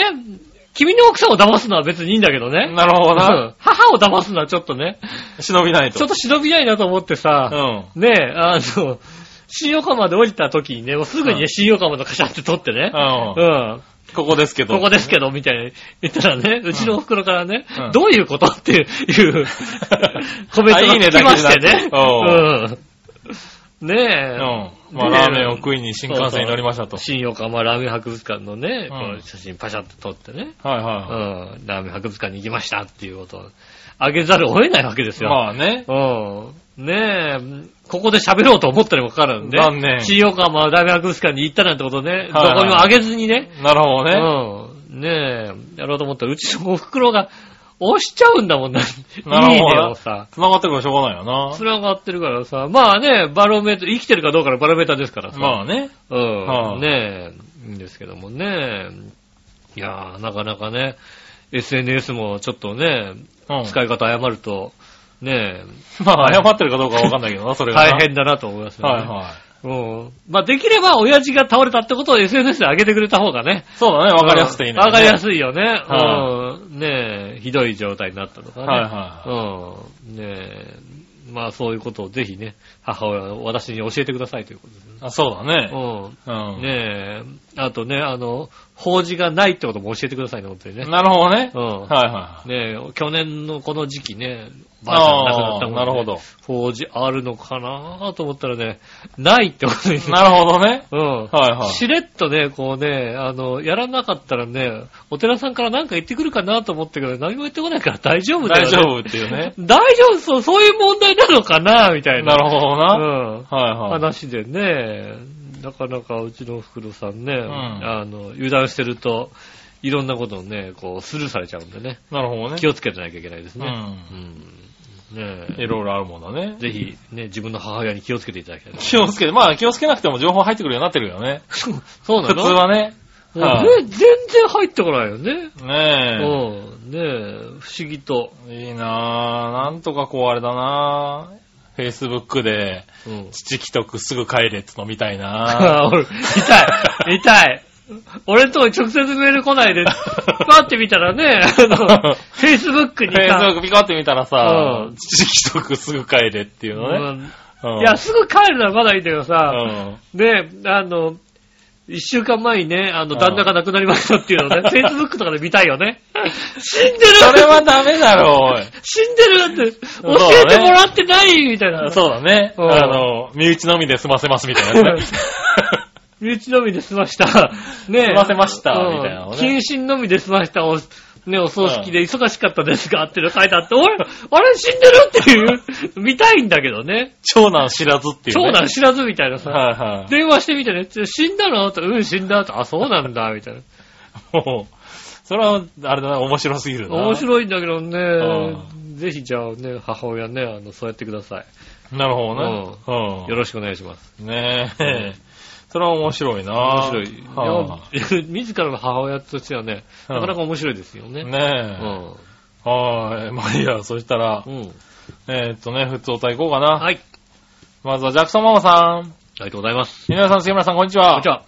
君の奥さんを騙すのは別にいいんだけどね。なるほどう。なん母を騙すのはちょっとね、忍びないと。ちょっと忍びないなと思ってさ、うん。ねえ、あの、新横浜で降りた時にね、もうすぐにね、うん新横浜のカシャって撮ってね、うんうん。ここですけど。ここですけど、みたいに言ったらね、うちのお袋からね、うんどういうことっていう コメントが来ましてね。だけうん。ねえ。うん。まあ、でラーメンを食いに新幹線に乗りましたと。新横浜ラーメン博物館のね、うんこう写真パシャって撮ってね、うはいはん、ラーメン博物館に行きましたっていうことをあげざるを得ないわけですい。よ。まあね。うん。ねえ、ここで喋ろうと思ったにもかかわらずね。残念新横浜ラーメン博物館に行ったなんてことね、どはいはいこにもあげずにね、なるほどね。うん。ねえ、やろうと思ったら、うちのお袋が押しちゃうんだもんな。いいなるほどねなをさ。繋がってるからしょうがないよな。繋がってるからさ。まあね、バロメーター、生きてるかどうかのバロメーターですからさ。まあね。うん。はいねえ、いいんですけどもね。いやー、なかなかね、SNS もちょっとね、うん。使い方誤ると、ね、まあ、謝ってるかどうかわかんないけどな、それがな。大変だなと思いますよね。はいはい。うん。まあ、できれば親父が倒れたってことを SNS で上げてくれた方がね。そうだね、わかりやすくていいね。わかりやい。すいよね。はうん。ねえ、ひどい状態になったとかね。はいはうん。ねえ、まあそういうことをぜひね、母親は私に教えてくださいということですね。い。あ、そうだね。うん。うん。ねえ、あとね、あの、法事がないってことも教えてくださいね、本当にね。なるほどね。うん。はいはねえ、去年のこの時期ね、ばあちゃん亡くなったもんねなるほど。法事あるのかなと思ったらね、ないってことにい。なるほどね。うん。はいはい。しれっとね、こうね、あの、やらなかったらね、お寺さんから何か言ってくるかなと思ったけど、何も言ってこないから大丈夫だよ、ね。大丈夫っていうね。大丈夫、そう、そういう問題なのかなみたいな。なるほどな。うん。はいはい。話でね、なかなかうちのお袋さんね、んあの、油断してると、いろんなことをね、こう、スルーされちゃうんでね、なるほどね。気をつけてなきゃいけないですね。うん。うん。ねいろいろあるもんだね。ぜひ、ね、自分の母親に気をつけていただきたい。気をつけて、まあ気をつけなくても情報入ってくるようになってるよね。そうなの？普通はね。はいね全然入ってこないよね。ねうん。ねえ、不思議と。え。いいなぁ。なんとかこうあれだなぁ。Facebook で、うん。父既得すぐ帰れっての見たいな 痛い、痛い。俺のとこに直接メール来ないで、パって見たらね、あの、Facebook にさ、Facebook ピコって見たらさう、ん父既得すぐ帰れっていうのね。うんうんいや、すぐ帰るのはまだいいんだけどうさ、ん。ね、あの、一週間前にね、あの、うん旦那が亡くなりましたっていうのをね、Facebook とかで見たいよね。死んでるそれはダメだろ、おい。死んでるって、教えてもらってないみたいな。そうだね。うんあの、身内のみで済ませますみたいな。身内のみで済ました。ね 済ませましたうんみたいなのね謹慎のみで済ました。おね、お葬式で忙しかったですがって書いてあって、俺、あれ死んでるっていう、見たいんだけどね。長男知らずっていうね。長男知らずみたいなさ。はいはい。電話してみてね、死んだの？と、うん、死んだと、あ、そうなんだ、みたいな。もう、それは、あれだな、面白すぎるな。面白いんだけどねう、ぜひじゃあね、母親ね、あの、そうやってください。なるほどね。うん。よろしくお願いします。ねえ。それは面白いな面白い。いはや自らの母親としてはね、うんなかなか面白いですよね。いねえ。はい。まあいいや、そしたらう、ん。うん。えーっとね、普通歌いこうかな。はい。まずはジャクソンママさん。ありがとうございます。皆さん、杉村さん、こんにちはこんにち。は。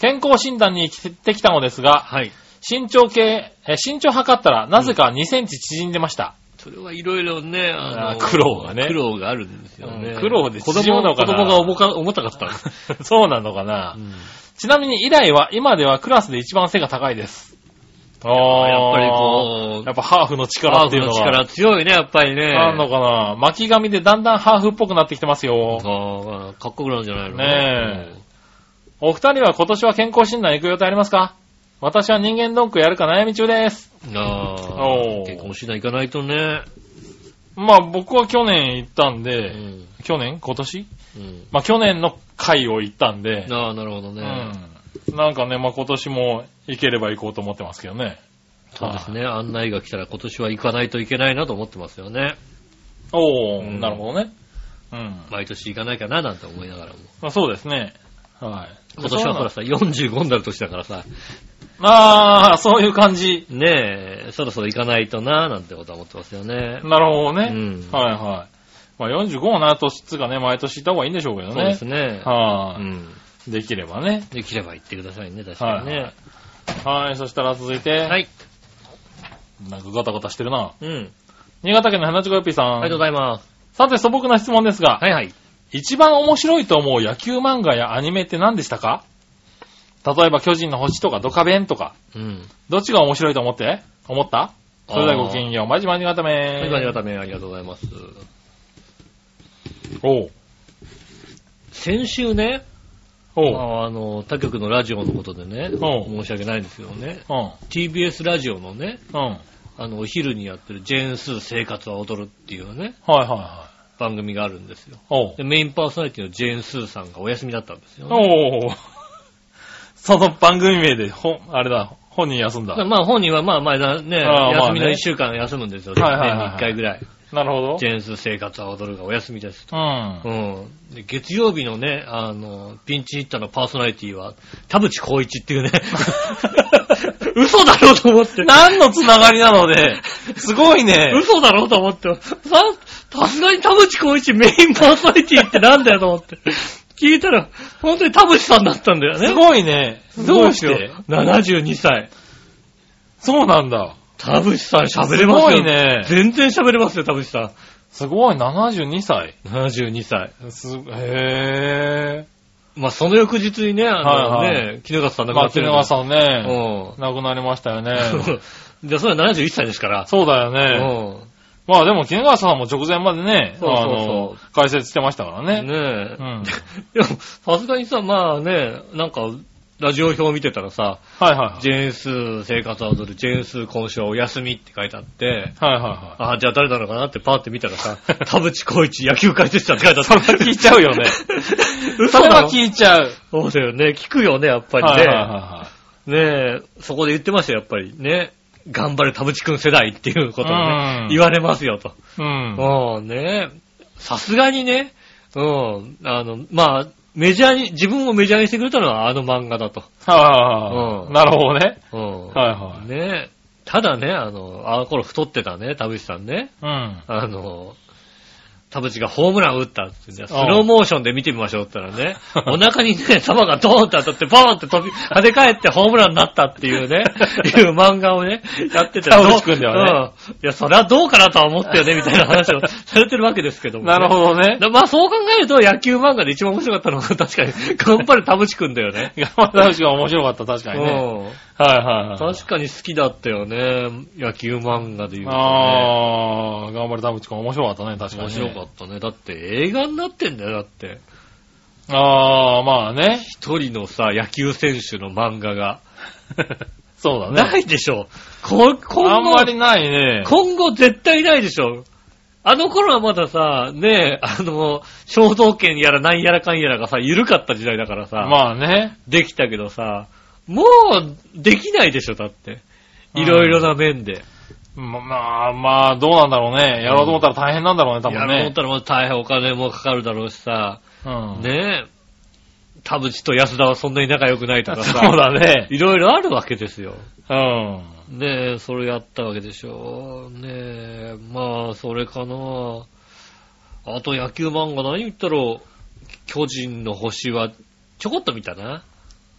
健康診断に行ってきたのですが、はい。身長計、え身長測ったら、なぜか2センチ縮んでました。それはいろいろね、ああの、苦労がね苦労があるんですよね。うん苦労で子供の子供が重か重たかった。そうなのかな、うんちなみに以来は、今ではクラスで一番背が高いです。ああやっぱりこうやっぱハーフの力ハーフっていうのが。の力強いね、やっぱりね。あんのかな巻き髪でだんだんハーフっぽくなってきてますよ。ああかっこよくなるんじゃないの？ねえお二人は今年は健康診断行く予定ありますか？私は人間ドックやるか悩み中です。うんああ、結婚しないかないとね。まあ僕は去年行ったんうで、ん。去年？今年？うん。まあ去年の回を行ったんで、ああ、なるほどね。うん。なんかね、まあ今年も行ければ行こうと思ってますけどね。そうですね。案内が来たら今年は行かないといけないなと思ってますよね。おー、うんなるほどね。うん。毎年行かないかななんて思いながらも。まあそうですね。はい。今年はほらさ、45になる年だからさ、ああ、そういう感じ。ねえ、そろそろ行かないとななんてことは思ってますよね。なるほどね。うんはいはい。まあ45のな年つうかね、毎年行った方がいいんでしょうけどね。そうですね。はい、うん。できればね。できれば行ってくださいね、確かにね。はい、そしたら続いて。はい。なんかガタガタしてるな。うん。新潟県の花ちこよっぴーさん。ありがとうございます。さて素朴な質問ですが、はいはい。一番面白いと思う野球漫画やアニメって何でしたか？例えば巨人の星とかドカベンとか、うん。どっちが面白いと思って？思った？それではごきげんよう。まじまじがためはい、ありがとうありがとうございます。おう。先週ね、おう。ああの、他局のラジオのことでね、うん申し訳ないんですけどね、うん。TBS ラジオのね、うん。あの、お昼にやってるジェーンスー生活は踊るっていうね、はいはいはい。番組があるんですよ。おう。で、メインパーソナリティのジェーンスーさんがお休みだったんですよ、ね。その番組名で、ほ、あれだ、本人休んだ。まあ本人はまあまあね、ああまあね休みの一週間休むんですよ。はいはいはいはい年に一回ぐらい。なるほどジ。ェーンス生活は踊るがお休みですと。うん。うん。で月曜日のね、あの、ピンチヒッターのパーソナリティは、田淵光一っていうね、嘘だろうと思って。何のつながりなので、すごいね。嘘だろうと思って。さ、さすがに田淵光一メインパーソナリティってなんだよと思って。聞いたら、本当に田淵さんだったんだよね。すごいね。どどうしようしてう。72歳。そうなんだ。田淵さん喋れますよ。すごいね全然喋れますよ、田淵さすごい、72歳。ん。72歳。す、へまあ、その翌日にね、あのはいはね、木下さんぇー。亡くなってるんで松永さんね、うん。亡くなりましたよね。で、それは71歳ですから。そうだようね。ん。まあでも、木永さんも直前までね、そうそうそうあの、解説してましたからね。ねえ。うん。でも、さすがにさ、まあね、なんか、ラジオ表見てたらさ、はいはいはい。ジェーンス生活を踊る、ジェーンス今週はお休みって書いてあって、はいはいはああ、じゃあ誰なのかなってパーって見たらさ、田淵光一野球解説者って書いてあっい。それた。は聞いちゃうよね。嘘それは聞いちゃう。そうだよね。聞くよね、やっぱりね。はいはいはねえ、そこで言ってましたよ、やっぱりね。頑張れ田淵くん世代っていうことをねう、ん言われますよと。いはい。うん、ねえ。さすがにね、うん、あの、まあ、メジャーに、自分をメジャーにしてくれたのはあの漫画だと。うん。はいはいはい。うんなるほどね。うん。はいはい。ねえ。ただね、あの、あの頃太ってたね、田淵さんね。うん。あの、田淵がホームラン打ったって、じゃあスローモーションで見てみましょうって言ったらね、お腹にね、球がドーンって当たって、ポーンって飛び、跳ね返ってホームランになったっていうね、いう漫画をね、やってて。田淵くんではねうん。いや、それはどうかなとは思ったよね、みたいな話を されてるわけですけども、なるほどね。ど。まあそう考えると野球漫画で一番面白かったのは確かに、頑張れ田淵くんだよね。頑張った話が面白かった、確かにね。うん。はいはいはい。確かに好きだったよね。野球漫画で言うとね。ああ、頑張れ田淵くん面白かったね、確かに、面白かったね。だって映画になってんだよ、だって。た。ああ、まあね。一人のさ、野球選手の漫画が。そうだね。ないでしょ。こ今後、あんまりないね。今後絶対ないでしょ。あの頃はまださ、ねえ、あの、衝動権やら何やらかんやらがさ、緩かった時代だからさ、まあね。できたけどさ、もう、できないでしょ、だって。いろいろな面で。ままあ、まあ、どうなんだろうね。やろうと思ったら大変なんだろうね、多分ね。やろうと思ったらもう大変お金もかかるだろうしさ、うん。ねえ、田淵と安田はそんなに仲良くないとかさ、そうだね。いろいろあるわけですよ。うん。ねえ、それやったわけでしょ。ねえ、まあ、それかな。あと野球漫画何言ったろう。巨人の星は、ちょこっと見たな。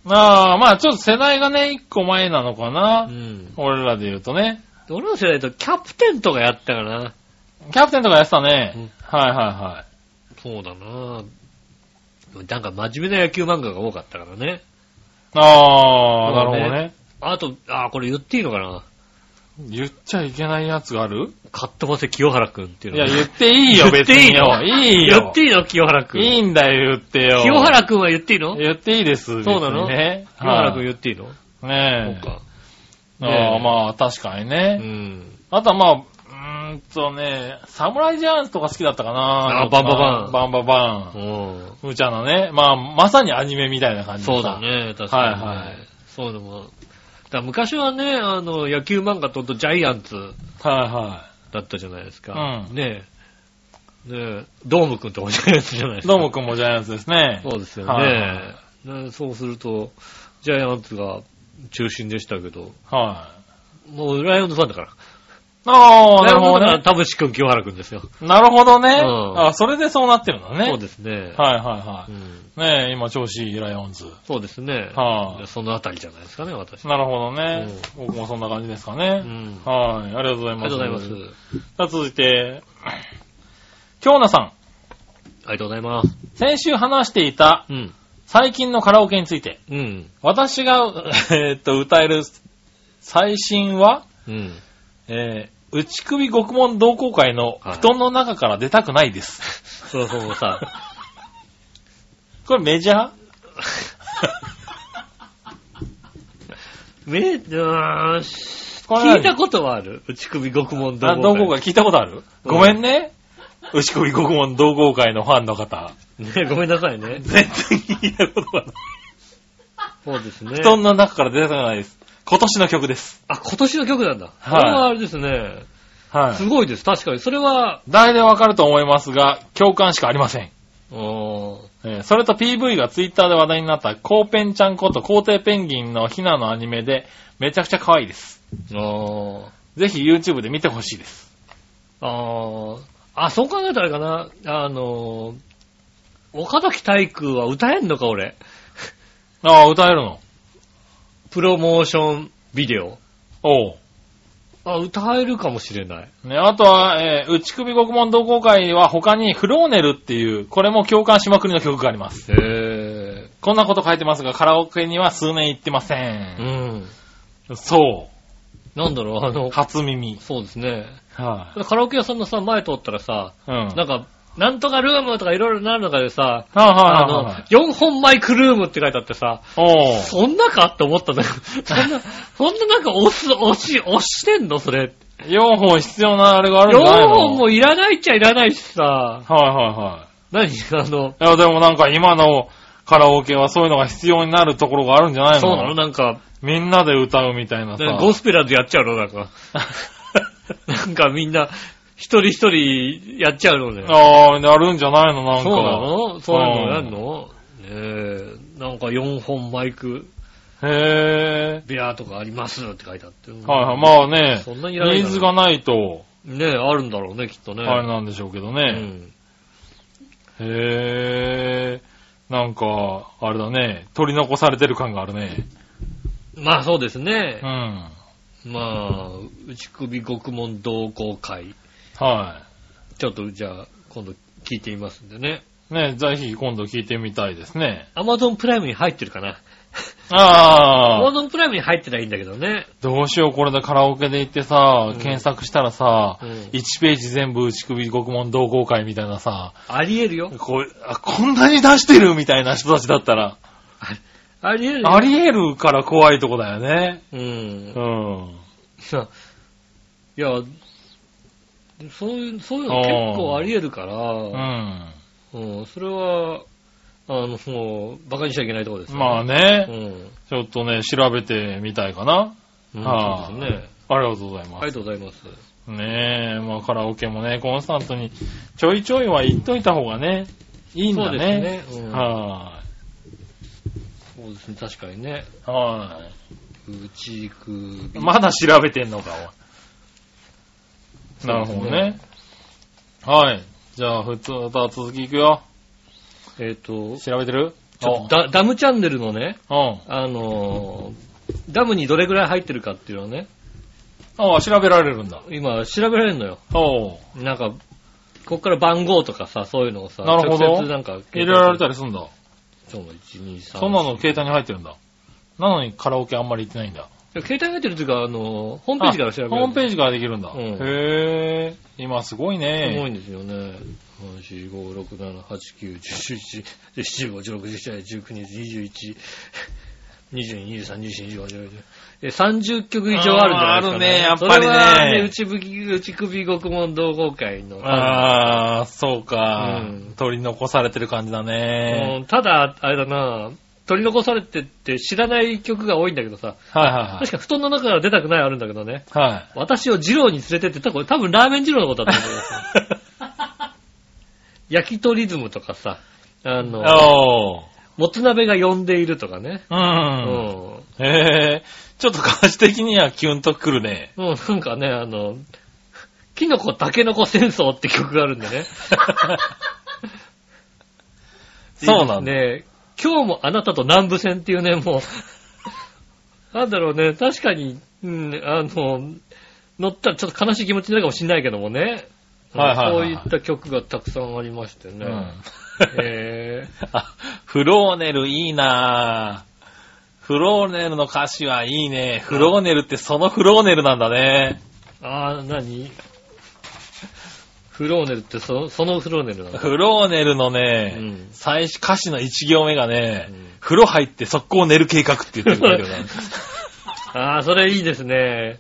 ああ、まあちょっと世代がね、一個前なのかうな。ん。俺らで言うとね。俺の世代だとキャプテンとかやったかな。キャプテンとかやってたね。うんはいはそうだな。なんか真面目な野球漫画が多かったからね。いはい。ああ、なるほどね。あと、あ、これ言っていいのかな。言っちゃいけないやつがある？かっ飛ばせ清原くんっていうのがいや、言っていいよ、言っていい別によ。のいいよ。言っていいの清原くん。いいんだよ、言ってよ。清原くんは言っていいの？言っていいです。そうなの？別にね。清原くんはい言っていいの？ねえ。そうか。あねえあ、まあ、確かにうね。ん。あとはまあ、うーんとね、サムライジャーンズとか好きだったかな。あバンババンバンババン。うん。無茶なね。まあ、まさにアニメみたいな感じでそうさだ。ね、確かに、ね。はいはいそういうのも。だ昔はね、あの、野球漫画とジャイアンツはいはだったじゃないですか。うんねえ。ねえ、ドームくんともジャイアンツじゃないでい。すか。どうもくんもジャイアンツですね。そうですよね。はいはいねそうすると、ジャイアンツが中心でしたけど、はい。もうライオンズファンだから。ああ、なるほどね。田淵くん、清原くんですよ。なるほどね。うんあそれでそうなってるんだね。そうですね。はいはいはうんい。ねえ、今調子いいライオンズ。そうですね。はいそのあたりじゃないですかね、私。なるほどね。僕もそんな感じですかうね。ん。はい。ありがとうございます。ありがとうございます。さあ続いて、京奈さん。ありがとうございます。先週話していたうん。最近のカラオケについて、うん。私が、えーっと、歌える最新は、うん。えー、内首獄門同好会のはい布団の中から出たくないです。そうそうさ、これメジャー？め、うーんしこれ何？聞いたことはある？内首獄門あ、同好会聞いたことある？うんごめんね。内首獄門同好会のファンの方。ね、ごめんなさいね。全然聞いたことがない。そうですね。布団の中から出たくないです。今年の曲です。あ、今年の曲なんだ。はいこれはあれですね。はい。すごいです。確かに。それは、誰でわかると思いますが、共感しかありません。おーえーそれと PV がツイッターで話題になったコーペンちゃんこと皇帝ペンギンのヒナのアニメでめちゃくちゃ可愛いです。おーぜひ YouTube で見てほしいです。あーあ、そう考えたらあれかな。あのー、岡崎体育は歌えんのか、俺。ああ、歌えるのプロモーションビデオ。おう。あ、歌えるかもしれない。ね、あとは、えー、内首獄門同好会は他にフローネルっていう、これも共感しまくりの曲があります。へえ。こんなこと書いてますが、カラオケには数年行ってませ。うんん。そなんだろう、あのう。、初耳。そうですね。はカラオケ屋さんのさ、前通ったらさ、い、うん。なんか、なんとかルームとかいろいろなる中でさ、はいあはいはいはい。の、4本マイクルームって書いてあってさ。そんなかって思ったんだけど、そんな、そんななんか押す、押し、押してんのそれ？4本必要なあれがあるん4じゃないの？本もいらないっちゃいらないしさ、はいはいはい。何？あの、いや、でもなんか今のカラオケはそういうのが必要になるところがあるんじゃないの？そうなの？なんか、みんなで歌うみたいなさ。ゴスペラーズやっちゃうの？なんか。なんかみんな、一人一人やっちゃうのね。ああ、なるんじゃないの？なんか。そうなの？そういうのやうんんの？ねえ、なんか4本マイク、へえ。ビアーとかありますって書いてあって。はいはい。まあね、そんなにいらないニーズがないと、ねえ、あるんだろうね、きっとね。あれなんでしょうけどうね。ん。へえ。なんか、あれだね、取り残されてる感があるね。まあそうですねう。ん。まあ、内首獄門同好会。はちょっとじゃあ、今度聞いてみますんでね。い。ね、ぜひ今度聞いてみたいですね。アマゾンプライムに入ってるかな。アああ、マゾンプライムに入ってないんだけどね。どうしよう、これでカラオケで行ってさ、うん検索したらさ、うん1ページ全部内首獄門同好会みたいなさ、ありえるよ。こうあ、こんなに出してるみたいな人たちだったら、ありえるよ。あり得るから怖いとこだよね。うんう。ん。いや、そういう、そういうの結構あり得るかうら、ん。うん、それは、あの、もう、馬鹿にしちゃいけないところですよまあうね、ん。ちょっとね、調べてみたいかな。うんはあそうですね。ありがとうございまありがとうございます。す。ねえ、まあカラオケもね、コンスタントにちょいちょいは言っといた方がね、いいんだそうですね。ね。うんはそうですね、確かにね。い。は内首。い。まだ調べてんのか。なるほどね。はい。じゃあ、普通、また続きいくよ。えっと、調べてる？ダダムチャンネルのね、おうん。あのーダムにどれぐらい入ってるかっていうのをね、ああ、調べられるんだ。今調べられるのよ。おう。なんか、こっから番号とかさ、そういうのをさ、なるほど直接なんか、入れられたりすんだ。そう、1、2、3。そんなの携帯に入ってるんだ。なのにカラオケあんまり行ってないんだ。携帯に入ってるっていうか、あの、ホームページから調べる。ホームページからできるんだ。うんへえ。今すごいすごいね。んですよね。3、4、5、6、7、8、9、10、11、15、16、17、19、20、21、22、23、24、25、え30曲以上あるんじゃないですか、あーあるねやっぱりねそれはね、内首、内首獄門同好会の。ああ、そうか、うん取り残されてる感じだね。うんただ、あれだな、取り残されてって知らない曲が多いんだけどさ、はいはい確か布団の中から出たくないあるんだけどね。はい。はい。私を二郎に連れてって、多分多分ラーメン二郎のことだと思うよ。焼き鳥リズムとかさ、あの。もつ鍋が呼んでいるとかね。う。うんん。へえ。ちょっと歌詞的にはキュンとくるね。もうなんかね、あの、キノコタケノコ戦争って曲があるんでね。そうなんだ。ね今日もあなたと南部戦っていうね、もう、なんだろうね、確かに、うん、あの、乗ったらちょっと悲しい気持ちになるかもしれないけどもね。はいはいはいそういった曲がたくさんありましてね。うん。え あ、フローネルいいなぁ。フローネルの歌詞はいいね。フローネルってそのフローネルなんだね。ー、あー、何？フローネルってそそのフローネルなんだ。フローネルのね、うん最初歌詞の一行目がね、うん風呂入って速攻寝る計画って言ってるんだけどねああ、それいいですね。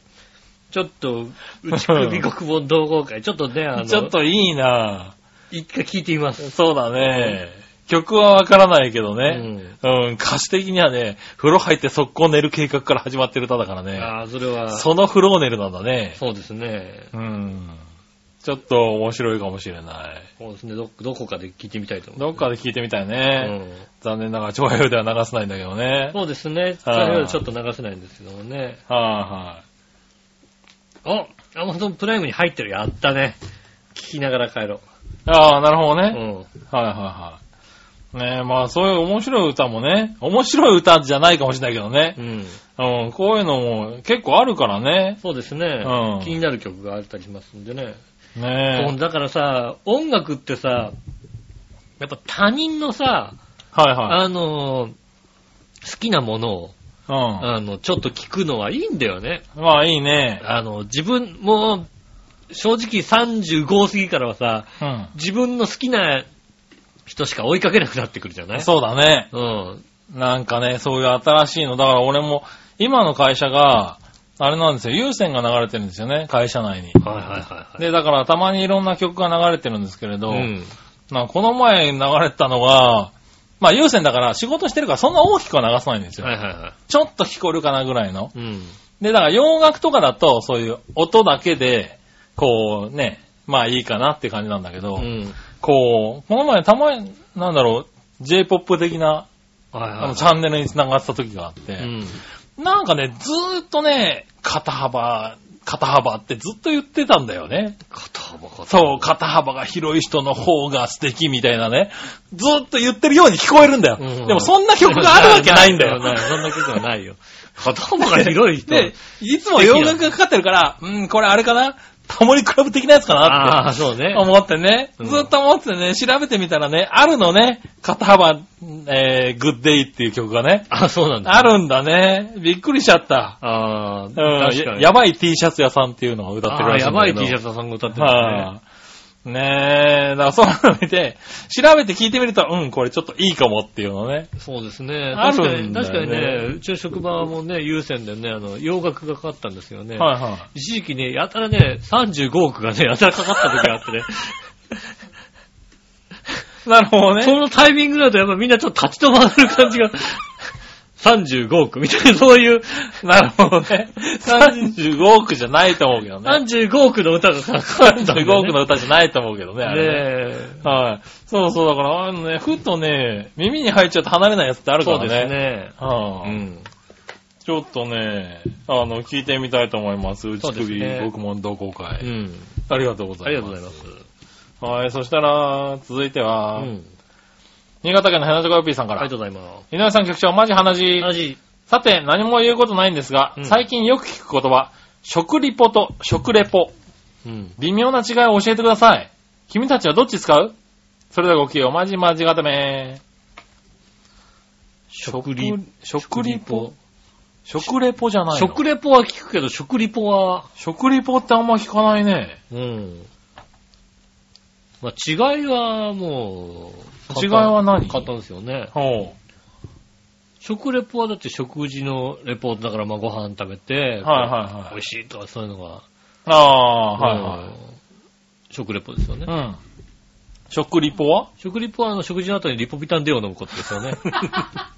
ちょっと、内首国本同好会、ちょっとね、あの、ちょっといいな一回聞いてみまぁ。す。そうだね。曲はわからないけどうね。ん。うん、歌詞的にはね、風呂入って速攻寝る計画から始まってる歌だからね。ああ、それは、そのフローネルなんだね。そうですね。うん。ちょっと面白いかもしれない。そうですね。ど、どこかで聞いてみたいと思う。どっかで聞いてみたいうん。ね。残念ながら、長編では流せないんだけどね。そうですね。そはいれよりちょっと流せないんですけどもね。はおアマゾンプライムに入ってる。やったね。聞きながら帰ろいはい。ああ、なるほどう。ね。うん。はいはいはい。ねえ、まあそういう面白い歌もね、面白い歌じゃないかもしれないけどねう。ん。うん、こういうのも結構あるからね。そうですねうん。気になる曲があったりしますんでね。ねそうだからさ、音楽ってさ、やっぱ他人のさ、え。はいはい。あのー好きなものを、うあの、ちょっと聞くのはいいんだよね。ん。まあいいね。あの、自分、もう、正直35過ぎからはさ、うん。自分の好きな人しか追いかけなくなってくるじゃない？そうだね。うん。なんかね、そういう新しいの。だから俺も、今の会社が、あれなんですよ、有線が流れてるんですよね、会社内に。はいはいはいはい。で、だからたまにいろんな曲が流れてるんですけれど、うん。なんかこの前流れてたのが、まあ有線だから仕事してるからそんな大きくは流さないんですよ。はいはいはい。ちょっと聞こえるかなぐらいの。うん。で、だから洋楽とかだとそういう音だけで、こうね、まあいいかなって感じなんだけど、うん。こう、この前たまに、なんだろう、J-POP 的な、はいはいはい。あの、チャンネルに繋がってた時があって、うん。なんかね、ずーっとね、肩幅、肩幅ってずっと言ってたんだよね。肩幅肩幅。そう、肩幅が広い人の方が素敵みたいなね。ずーっと言ってるように聞こえるんだよ。うんでもそんな曲があるわけないんだよ。そんな曲はないよ。肩幅が広い人。で、いつも洋楽がかかってるから、うん、これあれかな？タモリクラブ的なやつかなああ、ってそうね。思ってね、うんずっと思ってね、調べてみたらね、あるのね、肩幅、えー、グッデイっていう曲がね、あ、そうなんだ。あるんだね。びっくりしちゃった。ああ、うん、確かに。やばい T シャツ屋さんっていうのが歌ってるああやばいらしいんだけど。T シャツ屋さんが歌ってるんだね。はいねえ、だからそういうの見て、調べて聞いてみると、うん、これちょっといいかもっていうのね。そうですね。あ確かに、確かにね、うちの職場もね、優先でね、あの、洋楽がかかったんですよね。はいは一時期ね、やたらね、35億がね、やたらかかった時があってね。い。なるほどね。そのタイミングだとやっぱみんなちょっと立ち止まる感じが、35億みたいな、そういう、なるほどね。35億じゃないと思うけどね。35億の歌がかかったんだよね、35億の歌じゃないと思うけどね、あれね。ねえ。はい。そうそう、だから、あのね、ふっとね、耳に入っちゃうと離れないやつってあるかそうらね。ですね。はあうん。ちょっとね、あの、聞いてみたいと思います。うです首、ね僕も同好会、うん。ありがとうござあいます。りがとうございます。す。はい、そしたら、続いては、うん。新潟県のヘナチョコピーさんから。ありがとうございます。井上さん局長、マジ鼻血。味。さて、何も言うことないんですが、うん最近よく聞く言葉、食リポと食レポ。うん。微妙な違いを教えてください。君たちはどっち使う？それではごきげんよう、まじまじがため。食リ食リポ？食レポじゃないの？食レポは聞くけど、食リポは、食リポってあんま聞かないね。うん。まあ、違いはもう、違いは何？簡単ですよね。ほ食レポはだって食事のレポートだから、まあご飯食べて、う。はいはいはい。美味しいとかそういうのが、ああ、はいはうん食レポですよねい。う。ん。食リポは？食リポはあの食事の後にリポビタンデを飲むことですよね。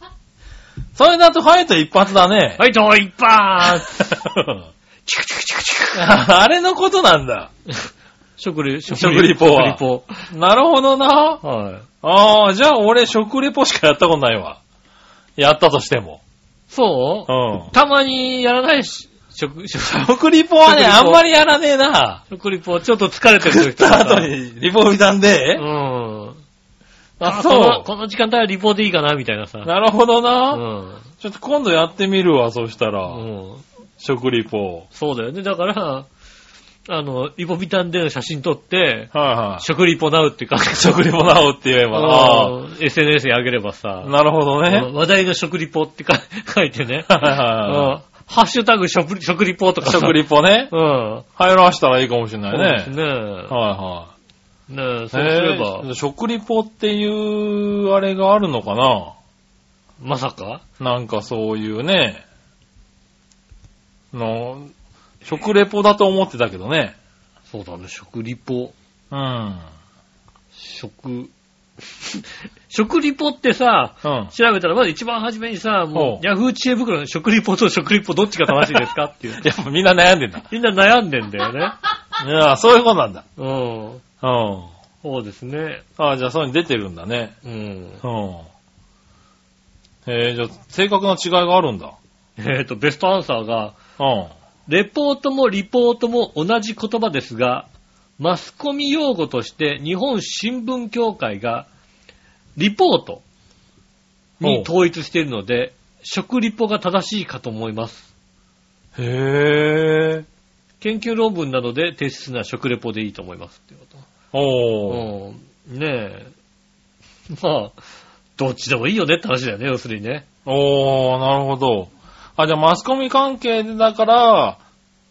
それだとファイト一発だね。はい、と一発 チクチクチクチク。あれのことなんだ。食リ、食食リポは食リポ。なるほどな。はい。ああ、じゃあ俺食レポしかやったことないわ。やったとしても。そう？うん。たまにやらないし、食、食、食リポはね、あんまりやらねえな。食リポ、ちょっと疲れてる食っ時とかさ。た後にリポ見たんで、うん。あ、このそこの時間帯はリポでいいかなみたいなさ。う。なるほどうな。ん。ちょっと今度やってみるわ、そしたら。うん。食リポ。そうだよね。だから、あの、リポビタン Dの写真撮って、はいはい。食リポナウって感じ。食リポナウって言えば。SNS に上げればさあ。、なるほどうんね。話題の食リポってか 書いてね。はいはいはうんハッシュタグ食食リポといかさ。食リポね。うん。入らしたらいいかもしれないそうですね。ね。はねえ、いはい。そうすれば食リポっていう、あれがあるのかな？まさか？なんかそういうね、の、食レポだと思ってたけどね。そうだね、食リポ。うん。食、食リポってさ、うん。調べたらまず一番初めにさ、もほうう、ヤフー知恵袋の食リポと食レポどっちが正しいですかっていう。やっぱみんな悩んでんだ。みんな悩んでんだよね。いや、そういうことなんだ。うん。うん。そうですね。あじゃあそういうの出てるんだね。うん。うん。へえ、じゃあ、正確な違いがあるんだ。えっ、と、ベストアンサーが、うん。レポートもリポートも同じ言葉ですが、マスコミ用語として日本新聞協会がリポートに統一しているので、食リポが正しいかと思います。へえ。研究論文などで提出な食レポでいいと思いますってこおー。と。うん。ねえ。まあ、どっちでもいいよねって話だよね、要するにね。おー、なるほど。あ、じゃあマスコミ関係でだから、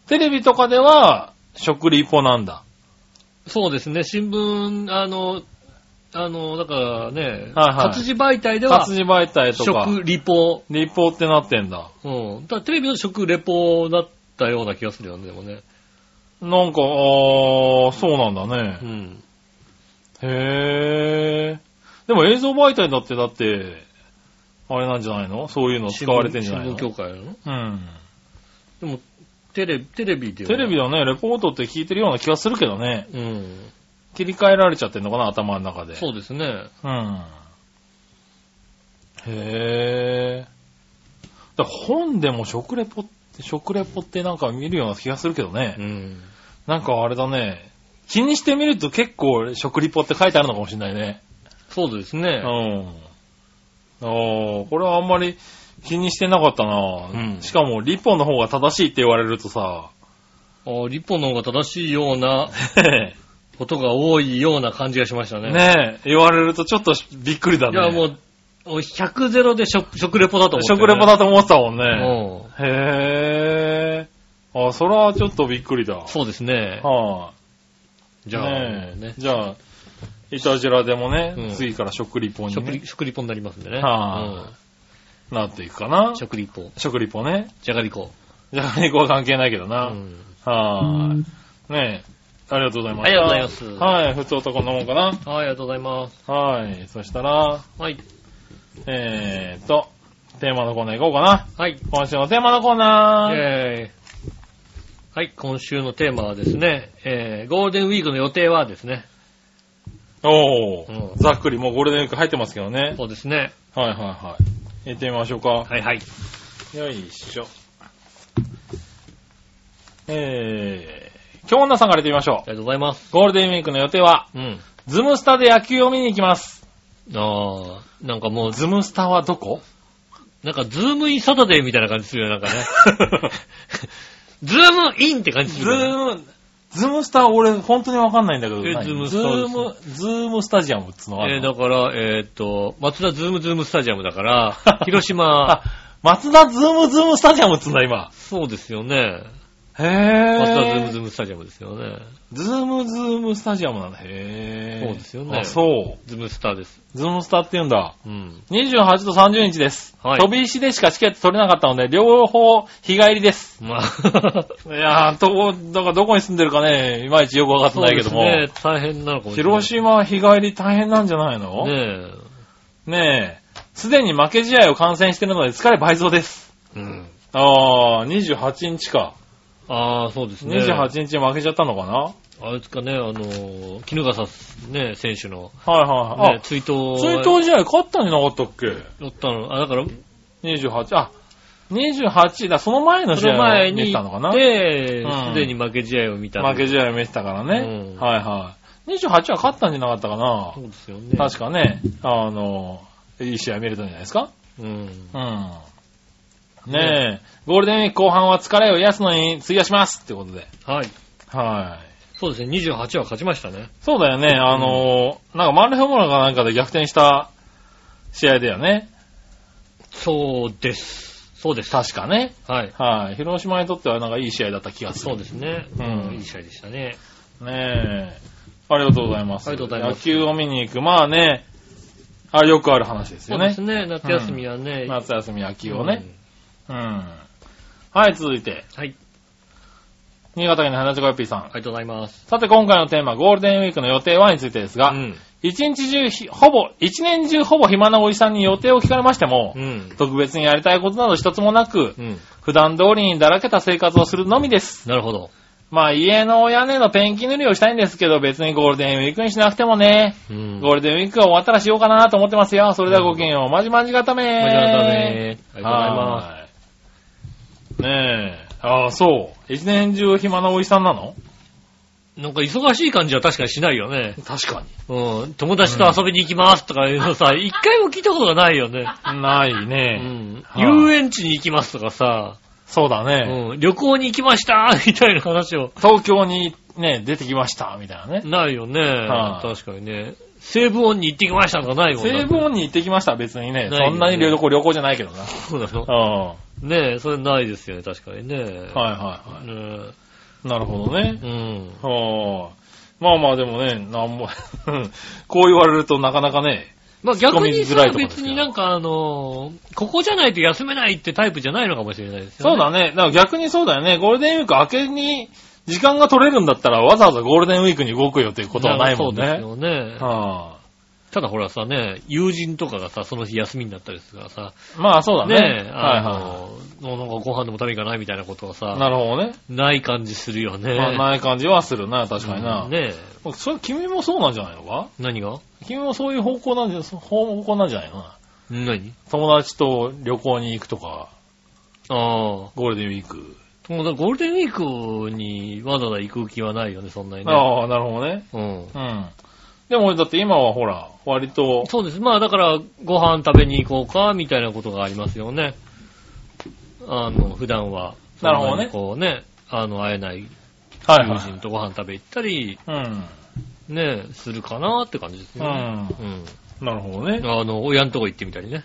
テレビとかでは、食リポなんだ。そうですね、新聞、あの、あの、だからね、はいはい活字媒体では活字媒体とか、食リポリポってなってんだ。うん。だからテレビの食レポだったような気がするよね、でもね。なんか、あー、そうなんだうね。ん。へー。でも映像媒体だって、だって、あれなんじゃないの？そういうの使われてんじゃないの？新聞協会なのうん。でも、テレビ、テレビではテレビだね、レポートって聞いてるような気がするけどね。うん。切り替えられちゃってんのかな、頭の中で。そうですね。うん。へー。だ本でも食レポって、食レポってなんか見るような気がするけどね。うん。なんかあれだね。気にしてみると結構食リポって書いてあるのかもしれないね。そうですうね。ん。あーこれはあんまり気にしてなかったな、うんしかもリポの方が正しいって言われるとさ、あリポの方が正しいようなね ことが多いような感じがしましたね。え、言われるとちょっとびっくりだね。いや、もう、100ゼロで食食レポだと思って、食レポだと思ってたもんね。うん。へー。あ、それはちょっとびっくりだ。そうですね。はい、じゃあ、ねえねじゃあ、いたじらでもね、うん次から食リポに、ね食リ、食リポになりますんでね。はなっていくかなうん。。食リポ。食リポね。じゃがりこ。じゃあ、猫は関係ないけどうな。ん。はい、ねえ。ありがとうございます。ありがとうございますはい、普通とこんなもんかな。はい、ありがとうございます。はい。そしたら、はい。えーっと、テーマのコーナー行こうかな。はい。今週のテーマのコーナー。イェーイ。はい、今週のテーマはですね、えー、ゴールデンウィークの予定はですね、おー、うんざっくりもうゴールデンウィーク入ってますけどね。そうですね。はいはいはい。行ってみましょうか。はいはい。よいしょ。えー、京女さんから行ってみましょありがとうございます。う。ゴールデンウィークの予定は、うん。ズムスタで野球を見に行きます。あー、なんかもう、ズムスタはどこ？なんかズームインサタデーみたいな感じするよ、なんかね。ズームインって感じすズるよね。ーム、ズムスタ俺本当にわかんないんだけど、え何？ズムスタズーム、ズームスタジアムっつうのがあえー、だから、えーっと、松田ズームズームスタジアムだから、広島。あ、、松田ズームズームスタジアムっつうんだ今。そうですよね。へぇー。松田ズームズームスタジアムですよね。ズームズームスタジアムなんだ。へぇー。そうですよねあ、そう。ズームスターです。ズームスタって言うんだ。うん。28と30日です。はい飛び石でしかチケット取れなかったので、両方日帰りです。まあ、いやー、どこ、だからどこに住んでるかね、いまいちよくわかってないけども。そうですね、大変なのかもしれない。広島日帰り大変なんじゃないの？ねねえ。すでに負け試合を観戦してるので疲れ倍増です。え。うん。あー、28日か。ああ、そうですね。28日負けちゃったのかな？あれですかね、あのー、絹笠ね、選手の、はいはいはい。ね、追悼。あ、追悼試合勝ったんじゃなかったっけ？やったの。あ、だから、?28、あ、28だ、その前のそ試合を見たのかな？行って、うんすでに負け試合を見た。負け試合を見てたからね。うんはいはい。28は勝ったんじゃなかったかな？そうですよね。確かね、あの、いい試合見れたんじゃないですか？うん。うん。ねえ、ゴールデンウィーク後半は疲れを癒すのに費やしますってことで。はい。はい。そうですね、28は勝ちましたね。そうだよね、あの、なんか満塁ホームランかなんかで逆転した試合だよね。そうです。そうです。確かね。はい。はい。広島にとってはなんかいい試合だった気がする。そうですね。うんいい試合でしたね。ねえ。ありがとうございます。ありがとうございます野球を見に行く。まあね、あよくある話ですよねそうです。ね、夏休みはね。夏休み野球をね。うん。うん。はい、続いて。はい。新潟県の花ちこよっぴーさんあ。りがとうございます。さて今回のテーマ、ゴールデンウィークの予定はについてですが、うん。一日中ひ、ほぼ、一年中ほぼ暇なおじさんに予定を聞かれましても、うん。特別にやりたいことなど一つもなく、うん。普段通りにだらけた生活をするのみです。なるほど。まあ家の屋根のペンキ塗りをしたいんですけど、別にゴールデンウィークにしなくてもね、うん。ゴールデンウィークが終わったらしようかなと思ってますよ。それではごきげんよう。まじまじがためー。まじまじがためーありがとうございまはいねえ。ああ、そう。一年中暇なおじさんなの？なんか忙しい感じは確かにしないよね。確かうん。友達と遊びに行きますとかいうのさ、一回も聞いたことがないよね。に。ないうね。ん。はい遊園地に行きますとかさ、そうだね。うん。旅行に行きましたみたいな話を。東京にね、出てきました、みたいなね。ないよね。はい確かにね。西武音に行ってきましたとかないもんな西武音に行ってきました、別にね。ねそんなに旅行、旅行じゃないけどな。そうなのうん。はねえ、それないですよね、確かにね。いはいはねい。なるほどねえ。うん。はあ。まあまあでもね、なんも、こう言われるとなかなかね、まあ逆にさ別になんかあのーここじゃないと休めないってタイプじゃないのかもしれないですよね。そうだね。だから逆にそうだよね。ゴールデンウィーク明けに時間が取れるんだったらわざわざゴールデンウィークに動くよっていうことはないもんね。そうですよね。はただほらさね、友人とかがさ、その日休みになったりするからさ、あ、まあそうだね。ねえ、はいあはの、なんかご飯でも食べに行かないみたいなことはさい。、なるほどね。ない感じするよね。まあない感じはするな、確かにな。うんねそれ君もそうなんじゃないのか？何が？君もそういう方向なんじゃ、方向なんじゃないのな？何？友達と旅行に行くとか、ああ。ゴールデンウィーク。もうだゴールデンウィークにわざわざ行く気はないよね、そんなにね。ああ、なるほどね。うん。うん。でもだって今はほら、割と、そうです。まあだから、ご飯食べに行こうか、みたいなことがありますよね。あの、普段は。なるほどねこうね、あの、会えない友はいはい。人とご飯食べ行ったり、うん。ね、するかなって感じですうね。ん。うん。なるほどね。あの、親のとこ行ってみたりね。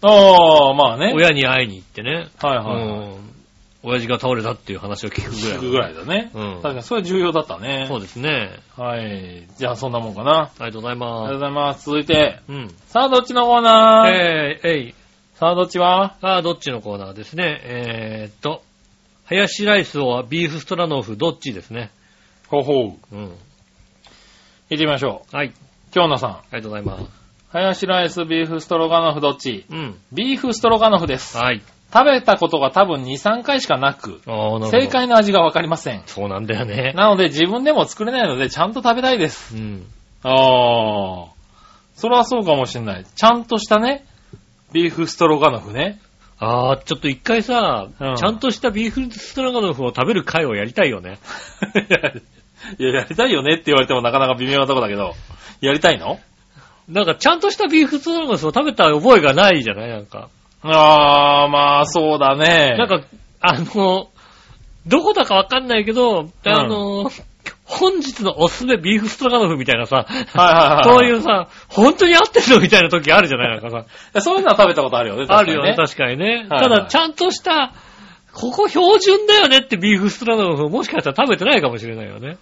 ああ、まあね。親に会いに行ってね。はいはいはい。うん。親父が倒れたっていう話を聞くぐらい。聞くぐらいだね。うん確かにそれ重要だったね。そうですね。はい。じゃあそんなもんかな。ありがとうございありがとうまございます。続いて、す。うん。さあどっちのコーナー？えー、えい。さあどっちは？さあ、どっちのコーナーですね。えーっと、ハヤシライスはビーフストラノフどっちですね。ほうほう。うん。行ってみましょう。はい。京奈さん。ありがとうございます。ハヤシライス、ビーフストロガノフどっち？うん。ビーフストロガノフです。はい。食べたことが多分2、3回しかなく、な。正。解の味がわかりません。そうなんだよね。なので自分でも作れないのでちゃんと食べたいです。うん。ああ。それはそうかもしれない。ちゃんとしたね、ビーフストロガノフね。ああ、ちょっと一回さ、うんちゃんとしたビーフストラノフを食べる会をやりたいよね。いや、やりたいよねって言われてもなかなか微妙なとこだけど、やりたいの？なんかちゃんとしたビーフストラノフを食べた覚えがないじゃない？なんか。ああ、まあそうだね。なんか、あの、どこだかわかんないけど、あの、本日のおすすめビーフストラノフみたいなさ、はいはいはい。そういうさ、本当に合ってるのみたいな時あるじゃないなんかさ。そういうのは食べたことあるよね。あるよね、確確かにね。はいただ、ちゃんとした、ここ標準だよねってビーフストラノフもしかしたら食べてないかもしれないよね。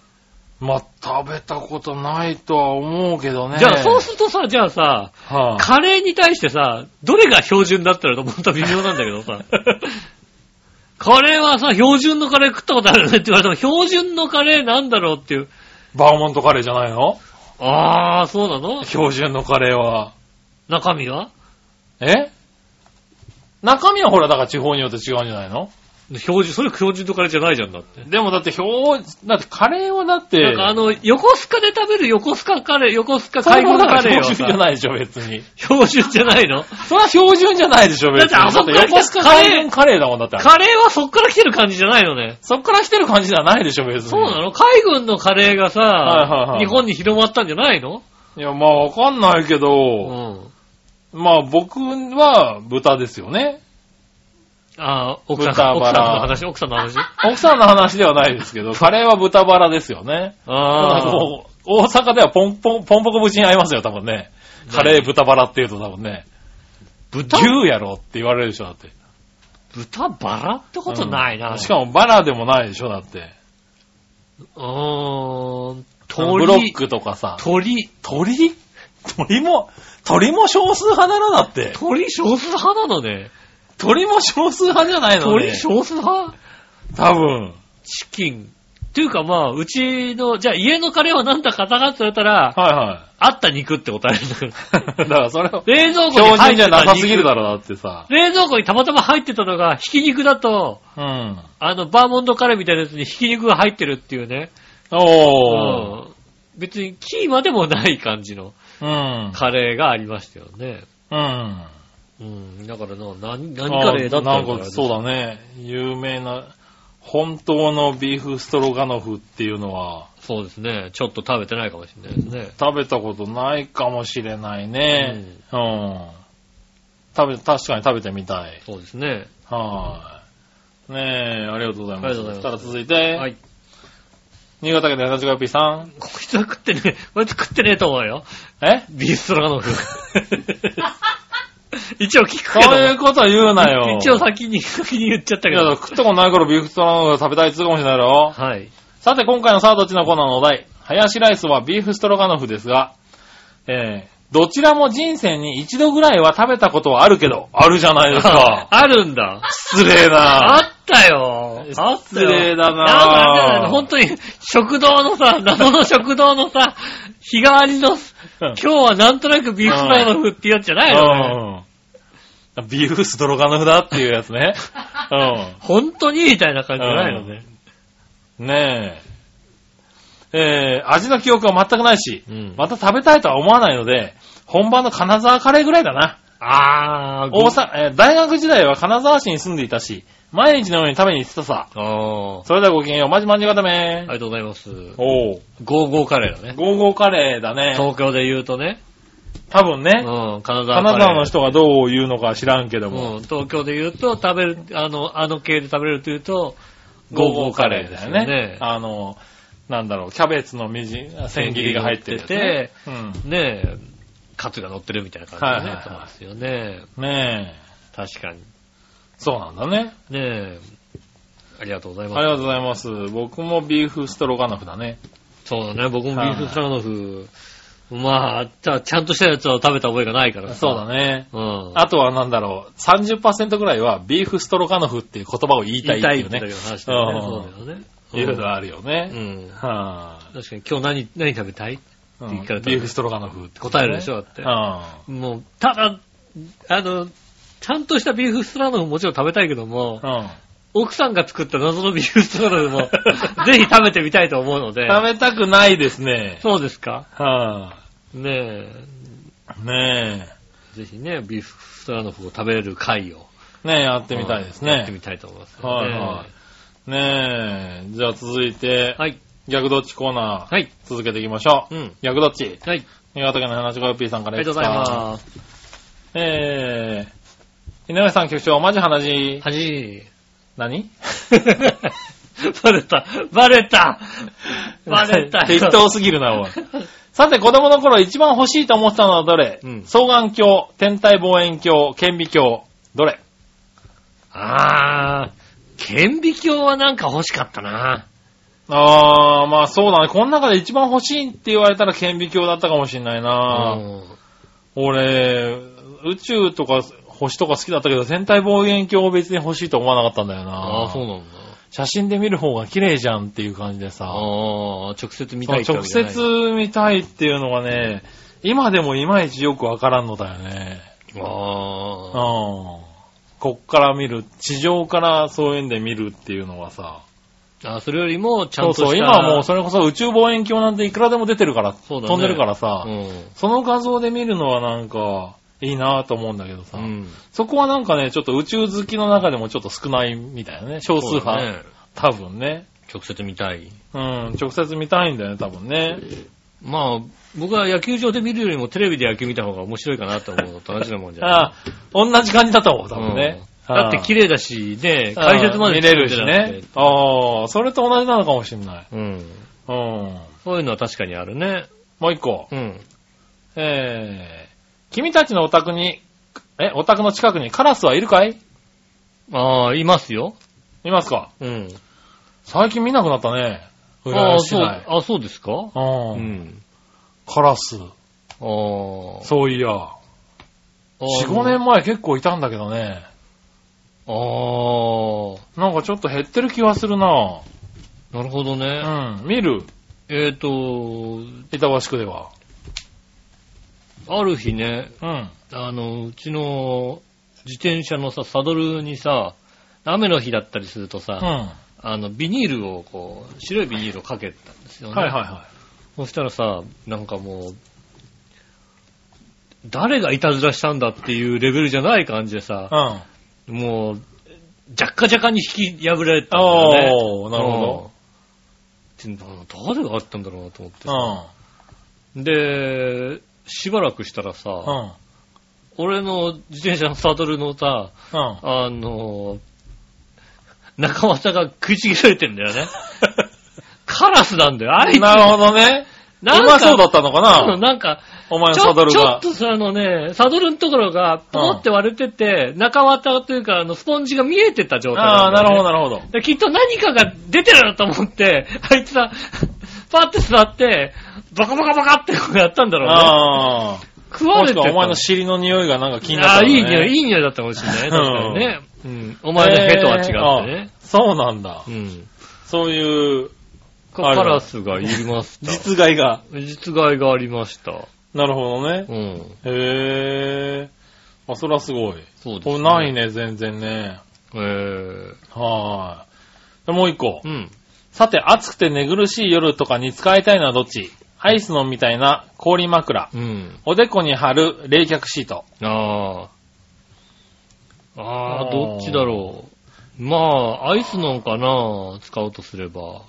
まあ、食べたことないとは思うけどね。じゃあ、そうするとさ、じゃあさ、はあ、カレーに対してさ、どれが標準だったらと思ったら微妙なんだけどさ。カレーはさ、標準のカレー食ったことあるよねって言われても、標準のカレーなんだろうっていう。バーモントカレーじゃないの？あー、そうなの？標準のカレーは。中身は？え？中身はほら、だから地方によって違うんじゃないの？標準、それ標準のカレーじゃないじゃんだって。でもだって標、だってカレーはだって、なんかあの、横須賀で食べる横須賀カレー、横須賀海軍カレーは標準じゃさ、ないでしょ、別に。標準じゃないの？それは標準じゃないでしょ、別に。だってあそこから横須賀海軍カレーだもんだって。カレーはそっから来てる感じじゃないのね。そっから来てる感じじゃないでしょ、別に。そうなの？海軍のカレーがさ、はいはいはい日本に広まったんじゃないの？いや、まあわかんないけうど、ん。まあ僕は豚ですよね。ああ、奥さん、豚バラ奥さんの話、奥さんの話？奥さんの話ではないですけど、カレーは豚バラですよね。ああ。もう大阪ではポンポン、ポンポコ節に合いますよ、多分ね。カレー豚バラって言うと多分ね。豚？牛やろって言われるでしょ、だって。豚バラってことないな。うんしかもバラでもないでしょ、だって。うーん、ブロッ鳥、クとかさ。鳥、鳥？鳥も、鳥も少数派なのだって。鳥少数派なのね。鳥も少数派じゃないのね。鳥少数派？多分。チキン、っていうかまあ、うちの、じゃあ家のカレーはなんだかたかって言われたら、はいはあった肉って答えるんだけど。い。だからそれを、冷蔵庫に標準じゃ入ってた肉なさすぎるだろ、だってさ。冷蔵庫にたまたま入ってたのが、ひき肉だと、うん。あの、バーモンドカレーみたいなやつにひき肉が入ってるっていうね。おー。うん別にキーマでもない感じのうん。カレーがありましたよね。うん。うん。だからな、何、何カレーだったあのかそうだね。有名な、本当のビーフストロガノフっていうのは、そうですね。ちょっと食べてないかもしれないですね。食べたことないかもしれないね。うん。食べ、確かに食べてみたい。そうですね。はい。ねえ、ありがとうございます。ありがとうございますそしたら続いて、はい。新潟県の八がぴさん。こいつは食ってねえ、こいつ食ってねえと思うよ。え？ビーフストロガノフ。一応聞くけど。そういうこと言うなよ。一応先に、先に言っちゃったいや、けど。食ったことない頃ビーフストロガノフが食べたいっつうかもしれないだろ。はい。さて、今回のさあどっちのコーナーのお題。ハヤシライスはビーフストロガノフですが、えー、どちらも人生に一度ぐらいは食べたことはあるけど、あるじゃないですか。あるんだ。失礼あな。ったよ。あったよ。失礼だななんか本当に、食堂のさ、謎の食堂のさ、日替わりの、今日はなんとなくビーフストロガノフってやつじゃないのね。うん。ビーフストロガノフだっていうやつね。本当にみたいな感じじゃないのね。うん。ねえ。えー、味の記憶は全くないし、うんまた食べたいとは思わないので、本場の金沢カレーぐらいだな。あー、大阪、えー大学時代は金沢市に住んでいたし、毎日のように食べに行ってたさ。あー。それではごきげんよう、まじまじがためありがとうございます。おう。ゴーゴーカレーだね。ゴーゴーカレーだね。東京で言うとね。多分ね、うん、金沢。金沢の人がどう言うのか知らんけども。うん、東京で言うと、食べる、あの、あの系で食べれると言うと、ゴーゴーカレーですよね。あの、なんだろう、キャベツのみじん、千切りが入ってるやつね、うん。ねえ、カツが乗ってるみたいな感じでね、はいはいはいそうですよね。ねえ。確かに。そうなんだね。ねえ、ありがとうございます。ありがとうございます。僕もビーフストロガノフだね。そうだね、僕もビーフストロガノフ、まあ、じゃあちゃんとしたやつを食べた覚えがないからさそうだ。ね。うん。あとはなんだろう、30%ぐらいはビーフストロガノフっていう言葉を言いたいっていうね。言いたいっていう話だよね。うんそうだよね。いうのがあるよね。うん。は確かに今日何、何食べたい？い、うん言い方ビーフストロガノフって答えるでしょ、だって。うもう、ただ、あの、ちゃんとしたビーフストロガノフももちろん食べたいけども、ん。うん。奥さんが作った謎のビーフストロガノフも、ぜひ食べてみたいと思うので。食べたくないですね。そうですか？はねえ。い、ねぜひね、ビーフストロガノフを食べれる回を。え。ねえ、やってみたいですねやって。みたいと思いますよね。はいはい。ねえ。じゃあ続いて、はい。逆どっちコーナー、はい。続けていきましょう。うん。逆どっち？はい。新潟県の話が P さんからありがとうございます。す。えー、井上さん局長、マジ話、はじ何？バレたバレたバレたよ適当すぎるな、おい。さて、子供の頃一番欲しいと思ってたのはどれ、うん双眼鏡、天体望遠鏡、顕微鏡、どれ？あー、顕微鏡はなんか欲しかったな。あー、まあそうだね。この中で一番欲しいって言われたら顕微鏡だったかもしんないな。うん俺、宇宙とか星とか好きだったけど、天体望遠鏡を別に欲しいと思わなかったんだよな。ああ、そうなんだ。写真で見る方が綺麗じゃんっていう感じでさ。ああ、直接見たいって直わけじゃない接見たいっていうのがね、今でもいまいちよくわからんのだよね。うん。あこっから見る、地上からそういうんで見るっていうのはさ。あ。あそれよりも、ちゃんとした。そうそう、今はもうそれこそ宇宙望遠鏡なんていくらでも出てるから、ね飛んでるからさ、うん。その画像で見るのはなんか、いいなぁと思うんだけどさ、うん。そこはなんかね、ちょっと宇宙好きの中でもちょっと少ないみたいなね、少数派。ね。多分ね。直接見たい。うん、直接見たいんだよね、多分ね。まあ、僕は野球場で見るよりもテレビで野球見た方が面白いかなと思うのと同じなもんじゃない？ああ、同じ感じだと思う、多分ね。うんだって綺麗だし、ね、解説まで見れるしね。ああ、それと同じなのかもしれない。うん。うん。そういうのは確かにあるね。もう一個。うん。えー、君たちのお宅に、え、お宅の近くにカラスはいるかい？ああ、いますよ。いますか？うん。最近見なくなったね。あ浦あ、そう、安市内。あそうですか？う。うんん。カラス。ああ。そういや。4、5年前結構いたんだけどね。ああ。なんかちょっと減ってる気はするななるほどね。うん。見る？えっ、と、板橋区では。ある日ね、うん。あの、うちの自転車のさ、サドルにさ、雨の日だったりするとさ、うん。はあの、ビニールをこう、白いビニールをかけたんですよね。いはいはそしたらさ、なんかもう、誰がいたずらしたんだっていうレベルじゃない感じでさ、い。うん。もう、じゃっかじゃかに引き破られたんだよね。おー、なるほうん。誰があったんだろうなと思ってさ。ど。で、しばらくしたらさ、うん。うん。俺の自転車のサドルのさ、うん。あの、中股が食いちぎられてんだよね。カラスなんだよ。あいつ。なるほどね。うなんまそうだったのかな？なんか、お前のちょサドルがちょっ。とさ、あのね、サドルのところが、ポコって割れてて、中綿というか、あの、スポンジが見えてた状態ああ、なるほどど。なるほど。できっと何かが出てるなと思って、あいつさ、パッて座って、バカバカバカってこうやったんだろうね。ああ。食われてお前の尻の匂いがなんか気になったああ、いい匂い、いい匂いだったかもしれないね。確かにね。うん。お前のヘとは違ってね。そうなんだう。ん。そういうカラスがいました。実害が。実害がありました。なるほどねう。ん。へえ。あ、それはすごい。そうですこれない。ね、全然ね。えー。はーい。でもう一個う。ん。さて、暑くて寝苦しい夜とかに使いたいのはどっち？アイスのみたいな氷枕。うん。おでこに貼る冷却シート。ああ。ああ、どっちだろう。まあ、アイスのかな使うとすれば。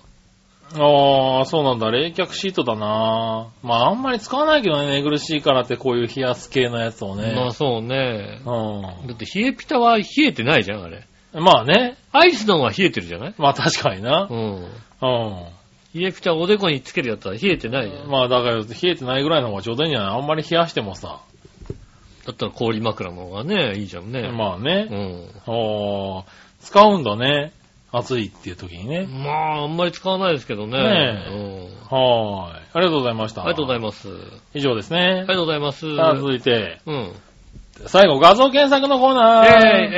ああ、そうなんだ。冷却シートだなまあ、あんまり使わないけどね、寝苦しいからってこういう冷やす系のやつをね。まあそうね。うだって冷えピタは冷えてないじゃん、あれ。ん。まあね。アイスの方が冷えてるじゃない？まあ確かになう。ん。う冷えピタおでこにつけるやつは冷えてないじゃん。ん。まあだから冷えてないぐらいの方がちょうどいいんじゃない？あんまり冷やしてもさ。だったら氷枕の方がね、いいじゃんね。まあうね。ん。ああ、使うんだね。暑いっていう時にね。まあ、あんまり使わないですけどね。ねうん。はーい。ありがとうございました。ありがとうございまます。あ以上ですね。りがとうございます。さあ続いて、うん。最後画像検索のコーナー。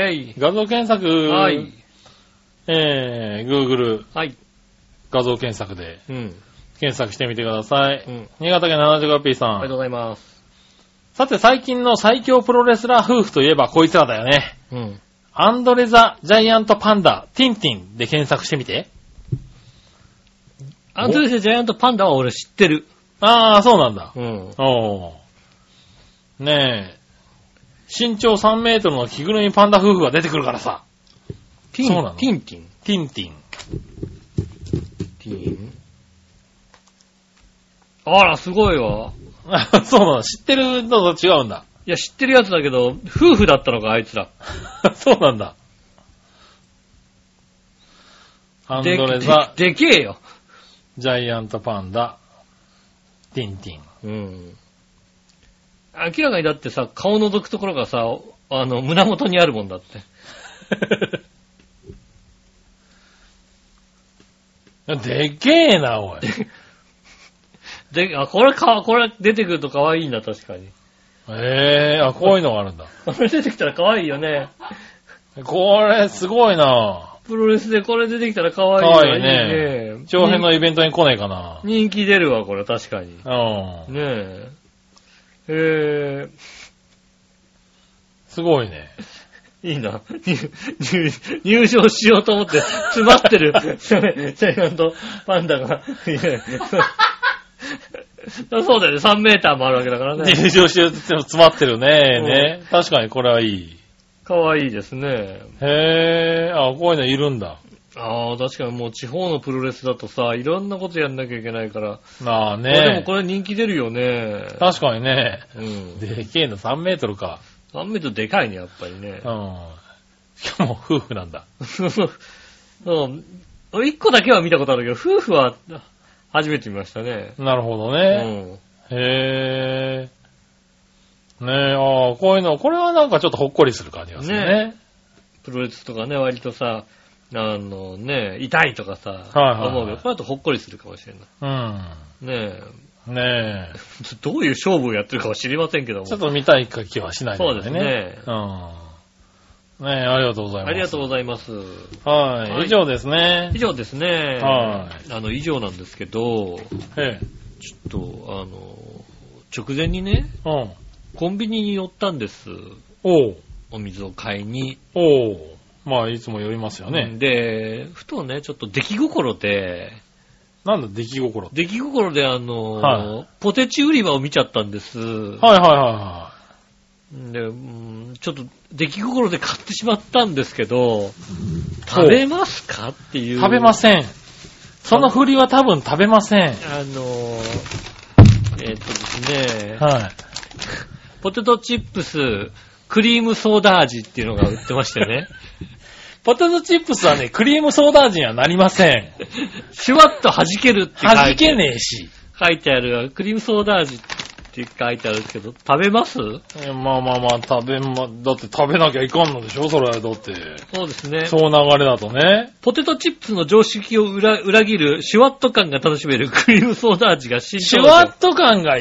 えい、えい。画像検索。はい。えー、Google はい。画像検索でうん。検索してみてください。うん。新潟県 75P さん。ありがとうございます。さて最近の最強プロレスラー夫婦といえばこいつらだよね。うん。アンドレザ・ジャイアント・パンダ、ティンティンで検索してみて。アンドレス・ジャイアント・パンダは俺知ってる。ああ、そうなんだ。うん。おー。ねえ。身長3メートルの着ぐるみパンダ夫婦が出てくるからさ。ティン、そうなのティンティン？ティンティン。ティン。あら、すごいわ。あ そうなの。知ってるのと違うんだ。いや、知ってるやつだけど、夫婦だったのか、あいつら。そうなんだ。アンドで、レザ・ででけえよ。ジャイアントパンダ、ティンティン。うん。明らかにだってさ、顔覗くところがさ、あの、胸元にあるもんだって。でけえな、おい。で、あ、これか、これ出てくると可愛いんだ、確かに。ええあ、こういうのがあるんだ。これ出てきたら可愛いよね。これ、すごいな。プロレスでこれ出てきたら可愛い可わ愛いねね長編のイベントに来ねえかな。人気出るわ、これ、確かに。うん。ねえ。えすごいね。ー、いいな。入入入場しようと思って、詰まってる、セカンドパンダが。そうだよね、3メーターもあるわけだからね。入場してるって言っても詰まってるね。ね。確かにこれはいい。可愛いですね。へえ、あ、こういうのいるんだ。ああ、確かにもう地方のプロレスだとさ、いろんなことやんなきゃいけないから。まあまあでもね。これ人気出るよね。確かにね。うん。でけえの3メートルか。3メートルでかいね、やっぱりねう。ん。しかも夫婦なんだ。そ う。一個だけは見たことあるけど、夫婦は初めて見ましたね。なるほどうね。ん。へえ。ねえ、ああ、こういうの、これはなんかちょっとほっこりする感じがするね。プロレスとかね、割とさ、あのね、痛いとかさ、はいはい思うけど、これだとほっこりするかもしれない。うん。ねねえ。どういう勝負をやってるかは知りませんけどえ。も。ちょっと見たい気はしないそうですね。うん。ねありがとうございます。ありがとうございます。はい。はい以上ですね以。上ですね。はあの、以上なんですけど、ええ。ちょっと、あの、直前にね、うん。コンビニに寄ったんです。おう。お水を買いに。おう。まあ、いつも寄りますよね。で、ふとね、ちょっと出来心で、なんだ、出来心って。出来心であの、はポテチ売り場を見ちゃったんです。はいはいはで、うんちょっと出来心で買ってしまったんですけど、食べますかってい。いう食べません。その振りは多分食べません。あの、えっ、とですね、はい。ポテトチップス、クリームソーダ味っていうのが売ってましてね。ポテトチップスはね、クリームソーダ味にはなりません。シュワッと弾けるって書いて弾けねえし。書いてある、クリームソーダ味って書いてあるけど、食べます？えまあまあまあ、食べま、だって食べなきゃいかんのでしょ？それはだって。そうですね。そう流れだとね。ポテトチップスの常識を裏裏切るシュワッと感が楽しめるクリームソーダ味が新シュワッと感が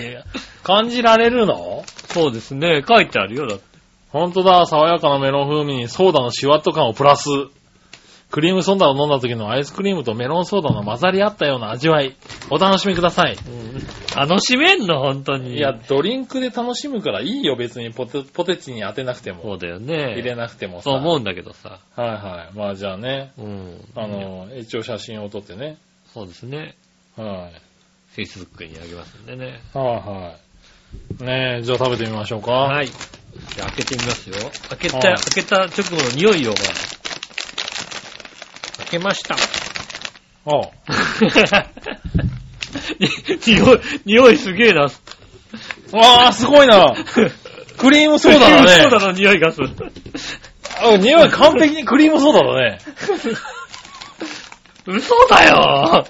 感じられるの？そうですね。書いてあるよ、だって。ほんとだ、爽やかなメロン風味にソーダのシュワッと感をプラス。クリームソーダを飲んだ時のアイスクリームとメロンソーダの混ざり合ったような味わい。お楽しみください。楽しめんの、本当に。いや、ドリンクで楽しむからいいよ、別にポテポテチに当てなくても。そうだよね。入れなくてもさ。そう思うんだけどさ。はいはい。まあじゃあね、うん。あの、一応写真を撮ってね。そうですね。はい。Facebook にあげますんでね。はいはい。ねえ、じゃあ食べてみましょうか。はい。じゃあ開けてみますよ。開けた、はい開けた直後の匂いを、開けました。あ匂 い、匂いすげえな。わあ、すごいな。クリームソーダだね。ソーダの匂いがする。あ匂い完璧にクリームソーダだね。嘘だよ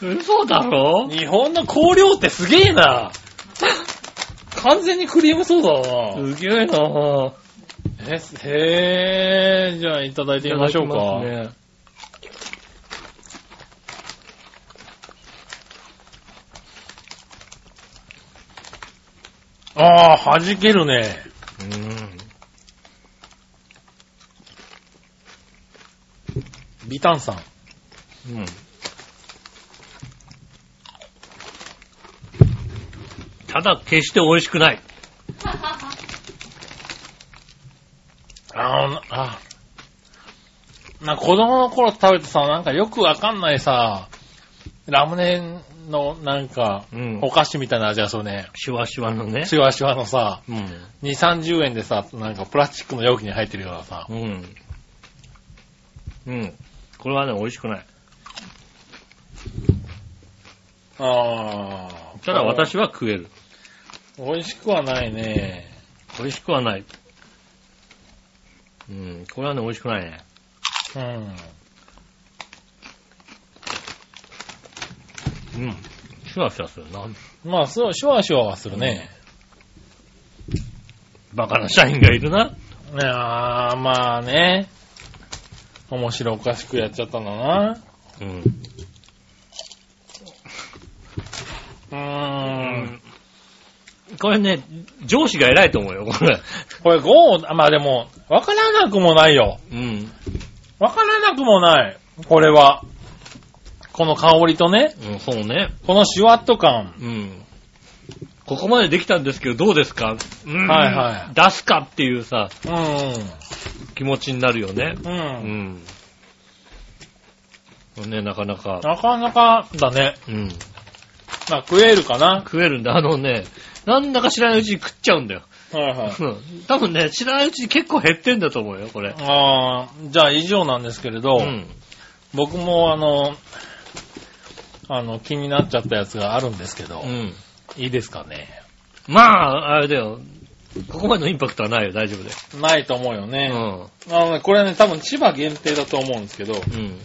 嘘だろ？日本の香料ってすげえな。完全にクリームソーダだな。すげえなえ、へえ、じゃあいただいてみましょうか。ねああ、弾けるね。ビタンさん。うん。うん。ただ、決して美味しくない。あーあ、な、子供の頃食べてさ、なんかよくわかんないさ、ラムネのなんか、うんお菓子みたいな味がするね。シュワシュワのね。シュワシュワのさ、うん。2、30円でさ、なんかプラスチックの容器に入ってるようなさ。うん。うん。これはね、美味しくない。ああ。ただ私は食える。美味しくはないね。美味しくはない。うん。これはね、美味しくないね。うん。うん。シュワシュワするな。まあ、そう、シュワシュワはするね。バカな社員がいるな。ねあーまあね。面白おかしくやっちゃったんだな。うん。うーん。これね、上司が偉いと思うよ、これ。これ5、あまあでも、わからなくもないよ。うん。わからなくもない。これは。この香りとね、うん、そうね。このシュワッと感。うん。ここまでできたんですけど、どうですか？うんはいはい出すかっていうさ、う気持ちになるよね。ん。う。うんん。ね、なかなか。なかなかだね。うん。まあ食えるかな。食えるんだ。あのね、なんだか知らないうちに食っちゃうんだよ。はいはい。うん。多分ね、知らないうちに結構減ってんだと思うよ、これ。ああ、じゃあ以上なんですけれど、うん。僕もあの、あの、気になっちゃったやつがあるんですけど、うん。いいですかね？まあ、あれだよ。ここまでのインパクトはないよ、大丈夫だよ。ないと思うようね。ん。あのね、これね、多分千葉限定だと思うんですけど、うん。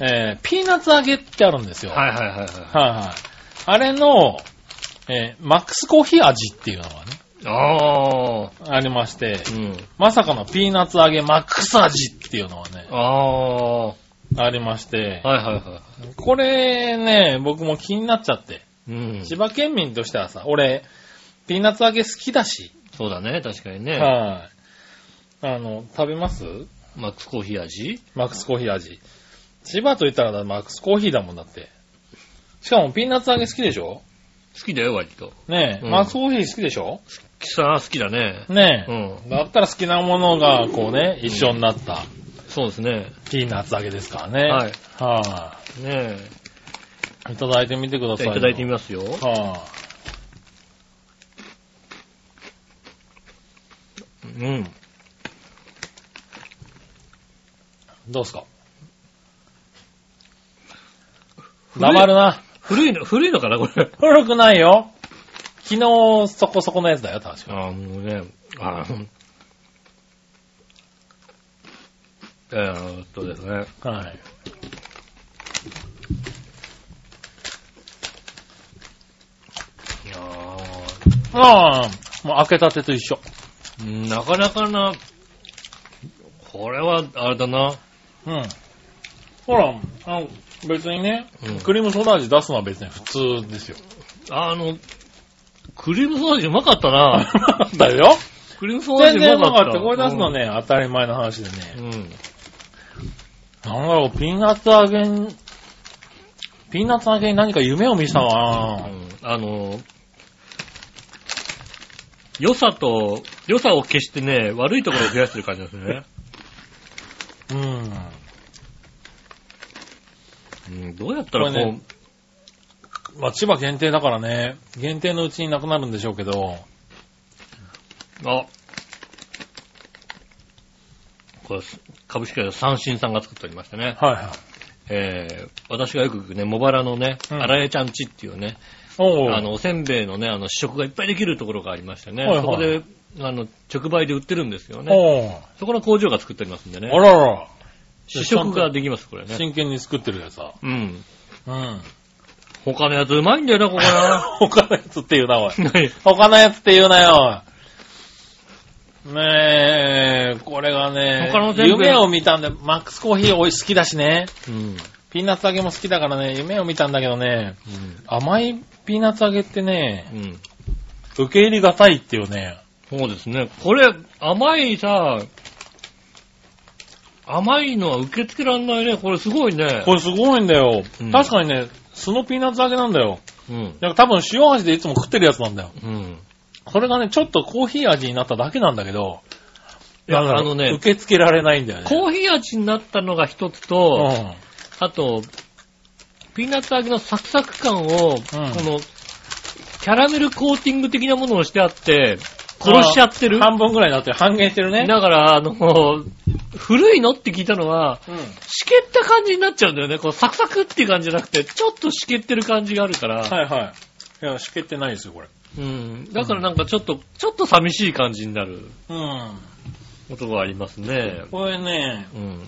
えー、ピーナッツ揚げってあるんですよ。はいはいはいはい。はいはい。あれの、えーマックスコーヒー味っていうのがね、ああ。ありまして、うん。まさかのピーナッツ揚げマックス味っていうのがね、ああ。はありましてい、はいはい。これね、僕も気になっちゃって、うん。千葉県民としてはさ、俺、ピーナッツ揚げ好きだし、そうだね、確かにね。はい。あの、食べます？マックスコーヒー味？マックスコーヒー味。千葉と言ったらマックスコーヒーだもんだって。しかもピーナッツ揚げ好きでしょ？好きだよ、割と。ねえ、うんマックスコーヒー好きでしょ？さあ、好きだね。ねえ、うん。だったら好きなものがこうね、一緒になったそうですね。ピーナッツ揚げですからね。はい。はねい、いただいてみてくだえ。さいいただいてみますよ。はうん。い、どうすか？黙るな。古いの、古いのかな、これ。古くないよ。昨日そこそこのやつだよ、確か。ああ、もうね、ああ、うんえーっとですね。はい。いやああ、もう開けたてと一緒。ーなかなかな、これは、あれだな。うん。ほら、あの別にね、うんクリームソーダ味出すのは別に普通ですよ。あの、クリームソーダ味うまかったな。だよ。クリームソーダ味全然ううまかっ。まかったた。これ出すのね、当たり前の話でね。うん。うん。なんだろう、ピーナッツ揚げに、ピーナッツ揚げに何か夢を見せたなうんあの、良さと、良さを消してね、悪いところを増やしてる感じですね。うん。うん、どうやったらここれねまあ、千葉限定だからね、限定のうちになくなるんでしょうけど、う、あ、これ、株式会社三新さんが作っておりましてね。はいはい。えー、私がよく行くね、茂原のね、うん荒江ちゃんちっていうね、おうあの、おせんべいのね、あの、試食がいっぱいできるところがありましてね、はいはいそこで、あの、直売で売ってるんですよね。そこの工場が作っておりますんでねあ。らら。試食ができます、これね。真剣に作ってるやつだ。うん。うん。他のやつうまいんだよな、ここな。他のやつって言うな、おい。何？他のやつって言うなよ。ねえ、これがね他の、全部夢を見たんで、マックスコーヒーおい好きだしね。うん。ピーナッツ揚げも好きだからね、夢を見たんだけどね、甘いピーナッツ揚げってね、うん。うん。受け入れがたいっていうね。そうですね。これ、甘いさ、甘いのは受け付けらんないね。これすごいね。これすごいんだよ。うん確かにね、素のピーナッツ揚げなんだよ。うん。なんか多分塩味でいつも食ってるやつなんだよ。うん。それがね、ちょっとコーヒー味になっただけなんだけど、だからあのね受け付けられないんだよね。コーヒー味になったのが一つと、うん。あと、ピーナッツ揚げのサクサク感を、この、キャラメルコーティング的なものをしてあって、殺しちゃってる？半分ぐらいになって半減してるね。だから、あの、古いのって聞いたのは、うん。しけった感じになっちゃうんだよね。こうサクサクっていう感じじゃなくて、ちょっとしけってる感じがあるから。はいはい。いや、しけってないですよ、これ。うん。だからなんかちょっと、ちょっと寂しい感じになるうん。ことがありますね。これね、うん。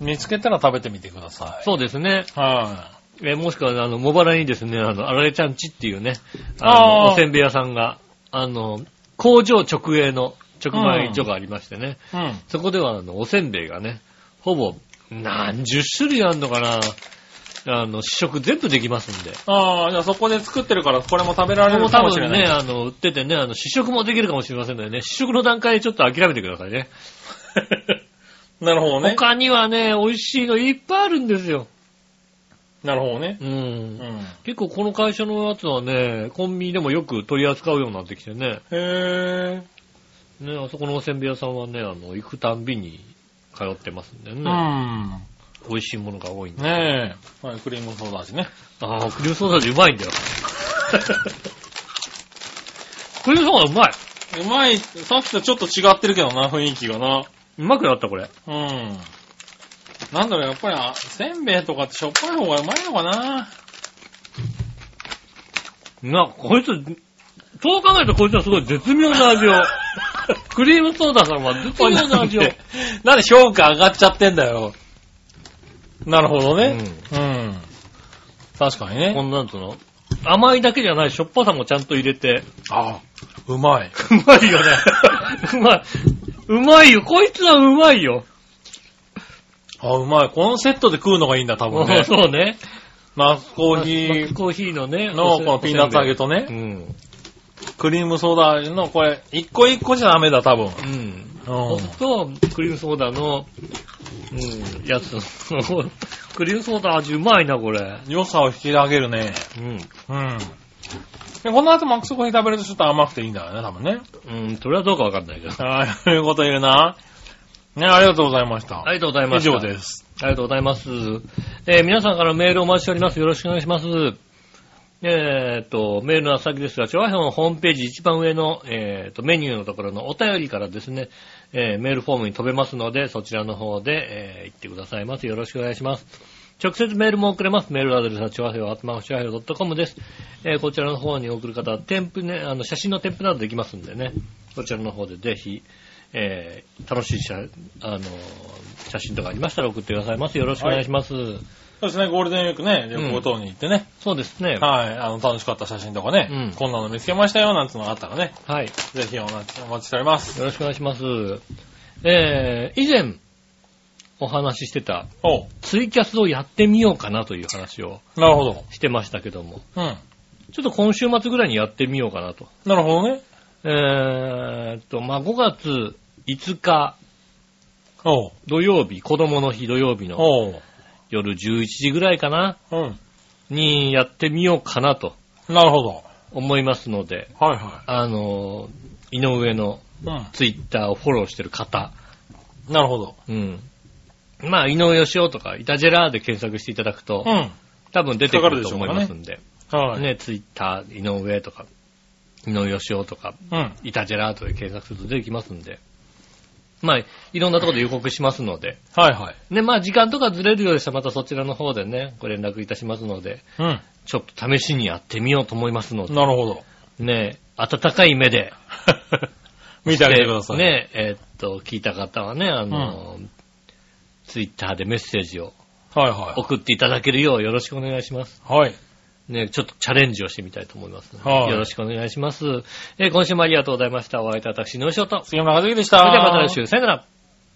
見つけたら食べてみてください。そうですね。はえーもしくは、あの、茂原にですね、あの、あられちゃんちっていうね、ああの、ーおせんべい屋さんが、あの、工場直営の直売所がありましてね、い。うん。そこでは、あの、おせんべいがね、ほぼ、何十種類あんのかな、あの、試食全部できますんで。ああ、じゃあそこで作ってるから、これも食べられるかもしれない。分ね、あの、売っててね、あの、試食もできるかもしれませんのでね、試食の段階でちょっと諦めてくださいね。なるほどね。他にはね、美味しいのいっぱいあるんですよ。なるほどね。う。うんん。結構この会社のやつはね、コンビニでもよく取り扱うようになってきてね。へね、あそこのおせんべい屋さんはね、あの、行くたんびに通ってますんでね。ぇうん。美味しいものが多いんで。ねえ。はい、クリームソーダ味ね。ああ、クリームソーダ味うまいんだよ。クリームソーダうまい。うまい、さっきとちょっと違ってるけどな、雰囲気がな。うまくなった、これ。うん。なんだろう、やっぱり、あせんべいとかってしょっぱい方がうまいのかな？な、こいつ、そう考えるとこいつはすごい絶妙な味を。クリームソーダさんは絶妙な味を。なんで評価上がっちゃってんだよ。なるほどね。うん。確かにね。こんなんつうの？甘いだけじゃない、しょっぱさもちゃんと入れて。あうまい。うまいよね。うまい。うまいよ。こいつはうまいよ。あ、うまい。このセットで食うのがいいんだ、多分ね。そうね。マスコーヒーコーヒーのね。のこのピーナッツ揚げとうね、ん。クリームソーダ味のこれ、一個一個じゃダメだ、多分。うん。そうすると、クリームソーダの、うん、やつの、クリームソーダ味うまいな、これ。良さを引き上げるね。うん。うん。で、この後マックスコーヒー食べるとちょっと甘くていいんだよね、多分ね。うん、それはどうかわかんないけど。ああ、いうこと言うな。ね、ありがとうございました。ありがとうございま以した。上です。ありがとうございます。えー皆さんからメールをお待ちしております。よろしくお願いします。えーっと、メールの先ですが、調和表のホームページ一番上の、えーっと、メニューのところのお便りからですね、えーメールフォームに飛べますので、そちらの方で、えー行ってくださいませ。よろしくお願いします。直接メールも送れます。メールアドレスは、調和表、アットマーク調和表 .com です。えーこちらの方に送る方は、添付ね、あの、写真の添付などできますんでね、こちらの方でぜひ、えー楽しい写、あの、写真とかありましたら送ってくださいませ。よろしくお願いします。そうですね、ゴールデンウィークね、旅行等に行ってね。そうですね。はい、あの、楽しかった写真とかね、うんこんなの見つけましたよ、なんつうのがあったらね、はい。ぜひお待ちお待ちしております。よろしくお願いします。えー、以前お話ししてたツイキャスをやってみようかなという話をなるほど。してましたけども、うん。ちょっと今週末ぐらいにやってみようかなと。なるほどね。えーっと、まあ、5月5日おう。土曜日、子供の日土曜日のおう。夜11時ぐらいかなうん。にやってみようかなとなるほど。思いますので、はいはあのー、井上の。ツイッターをフォローしてる方、なるほど。うん。まあ、井上義雄とか、イタジェラーで検索していただくと、うん。多分出てくると思いますんで。はい。ね、ツイッター、井上とか、井上義雄とか、うん。イタジェラートで検索すると出てきますんで。まあ、いろんなところで予告しますので。はいはい。ね、まあ、時間とかずれるようでしたらまたそちらの方でね、ご連絡いたしますので、うん。ちょっと試しにやってみようと思いますので、なるほど。ね、温かい目で、見てあげてください。。ね、えーっと、聞いた方はね、あの、ツイッターでメッセージをはいは送っていただけるようよろしくお願いします。い。はい。ね、ちょっとチャレンジをしてみたいと思いますので、はいよろしくお願いします。えー今週もありがとうございました。お会いいたい私、のしおと。そ杉村和樹でした。れではまた来週、さよなら。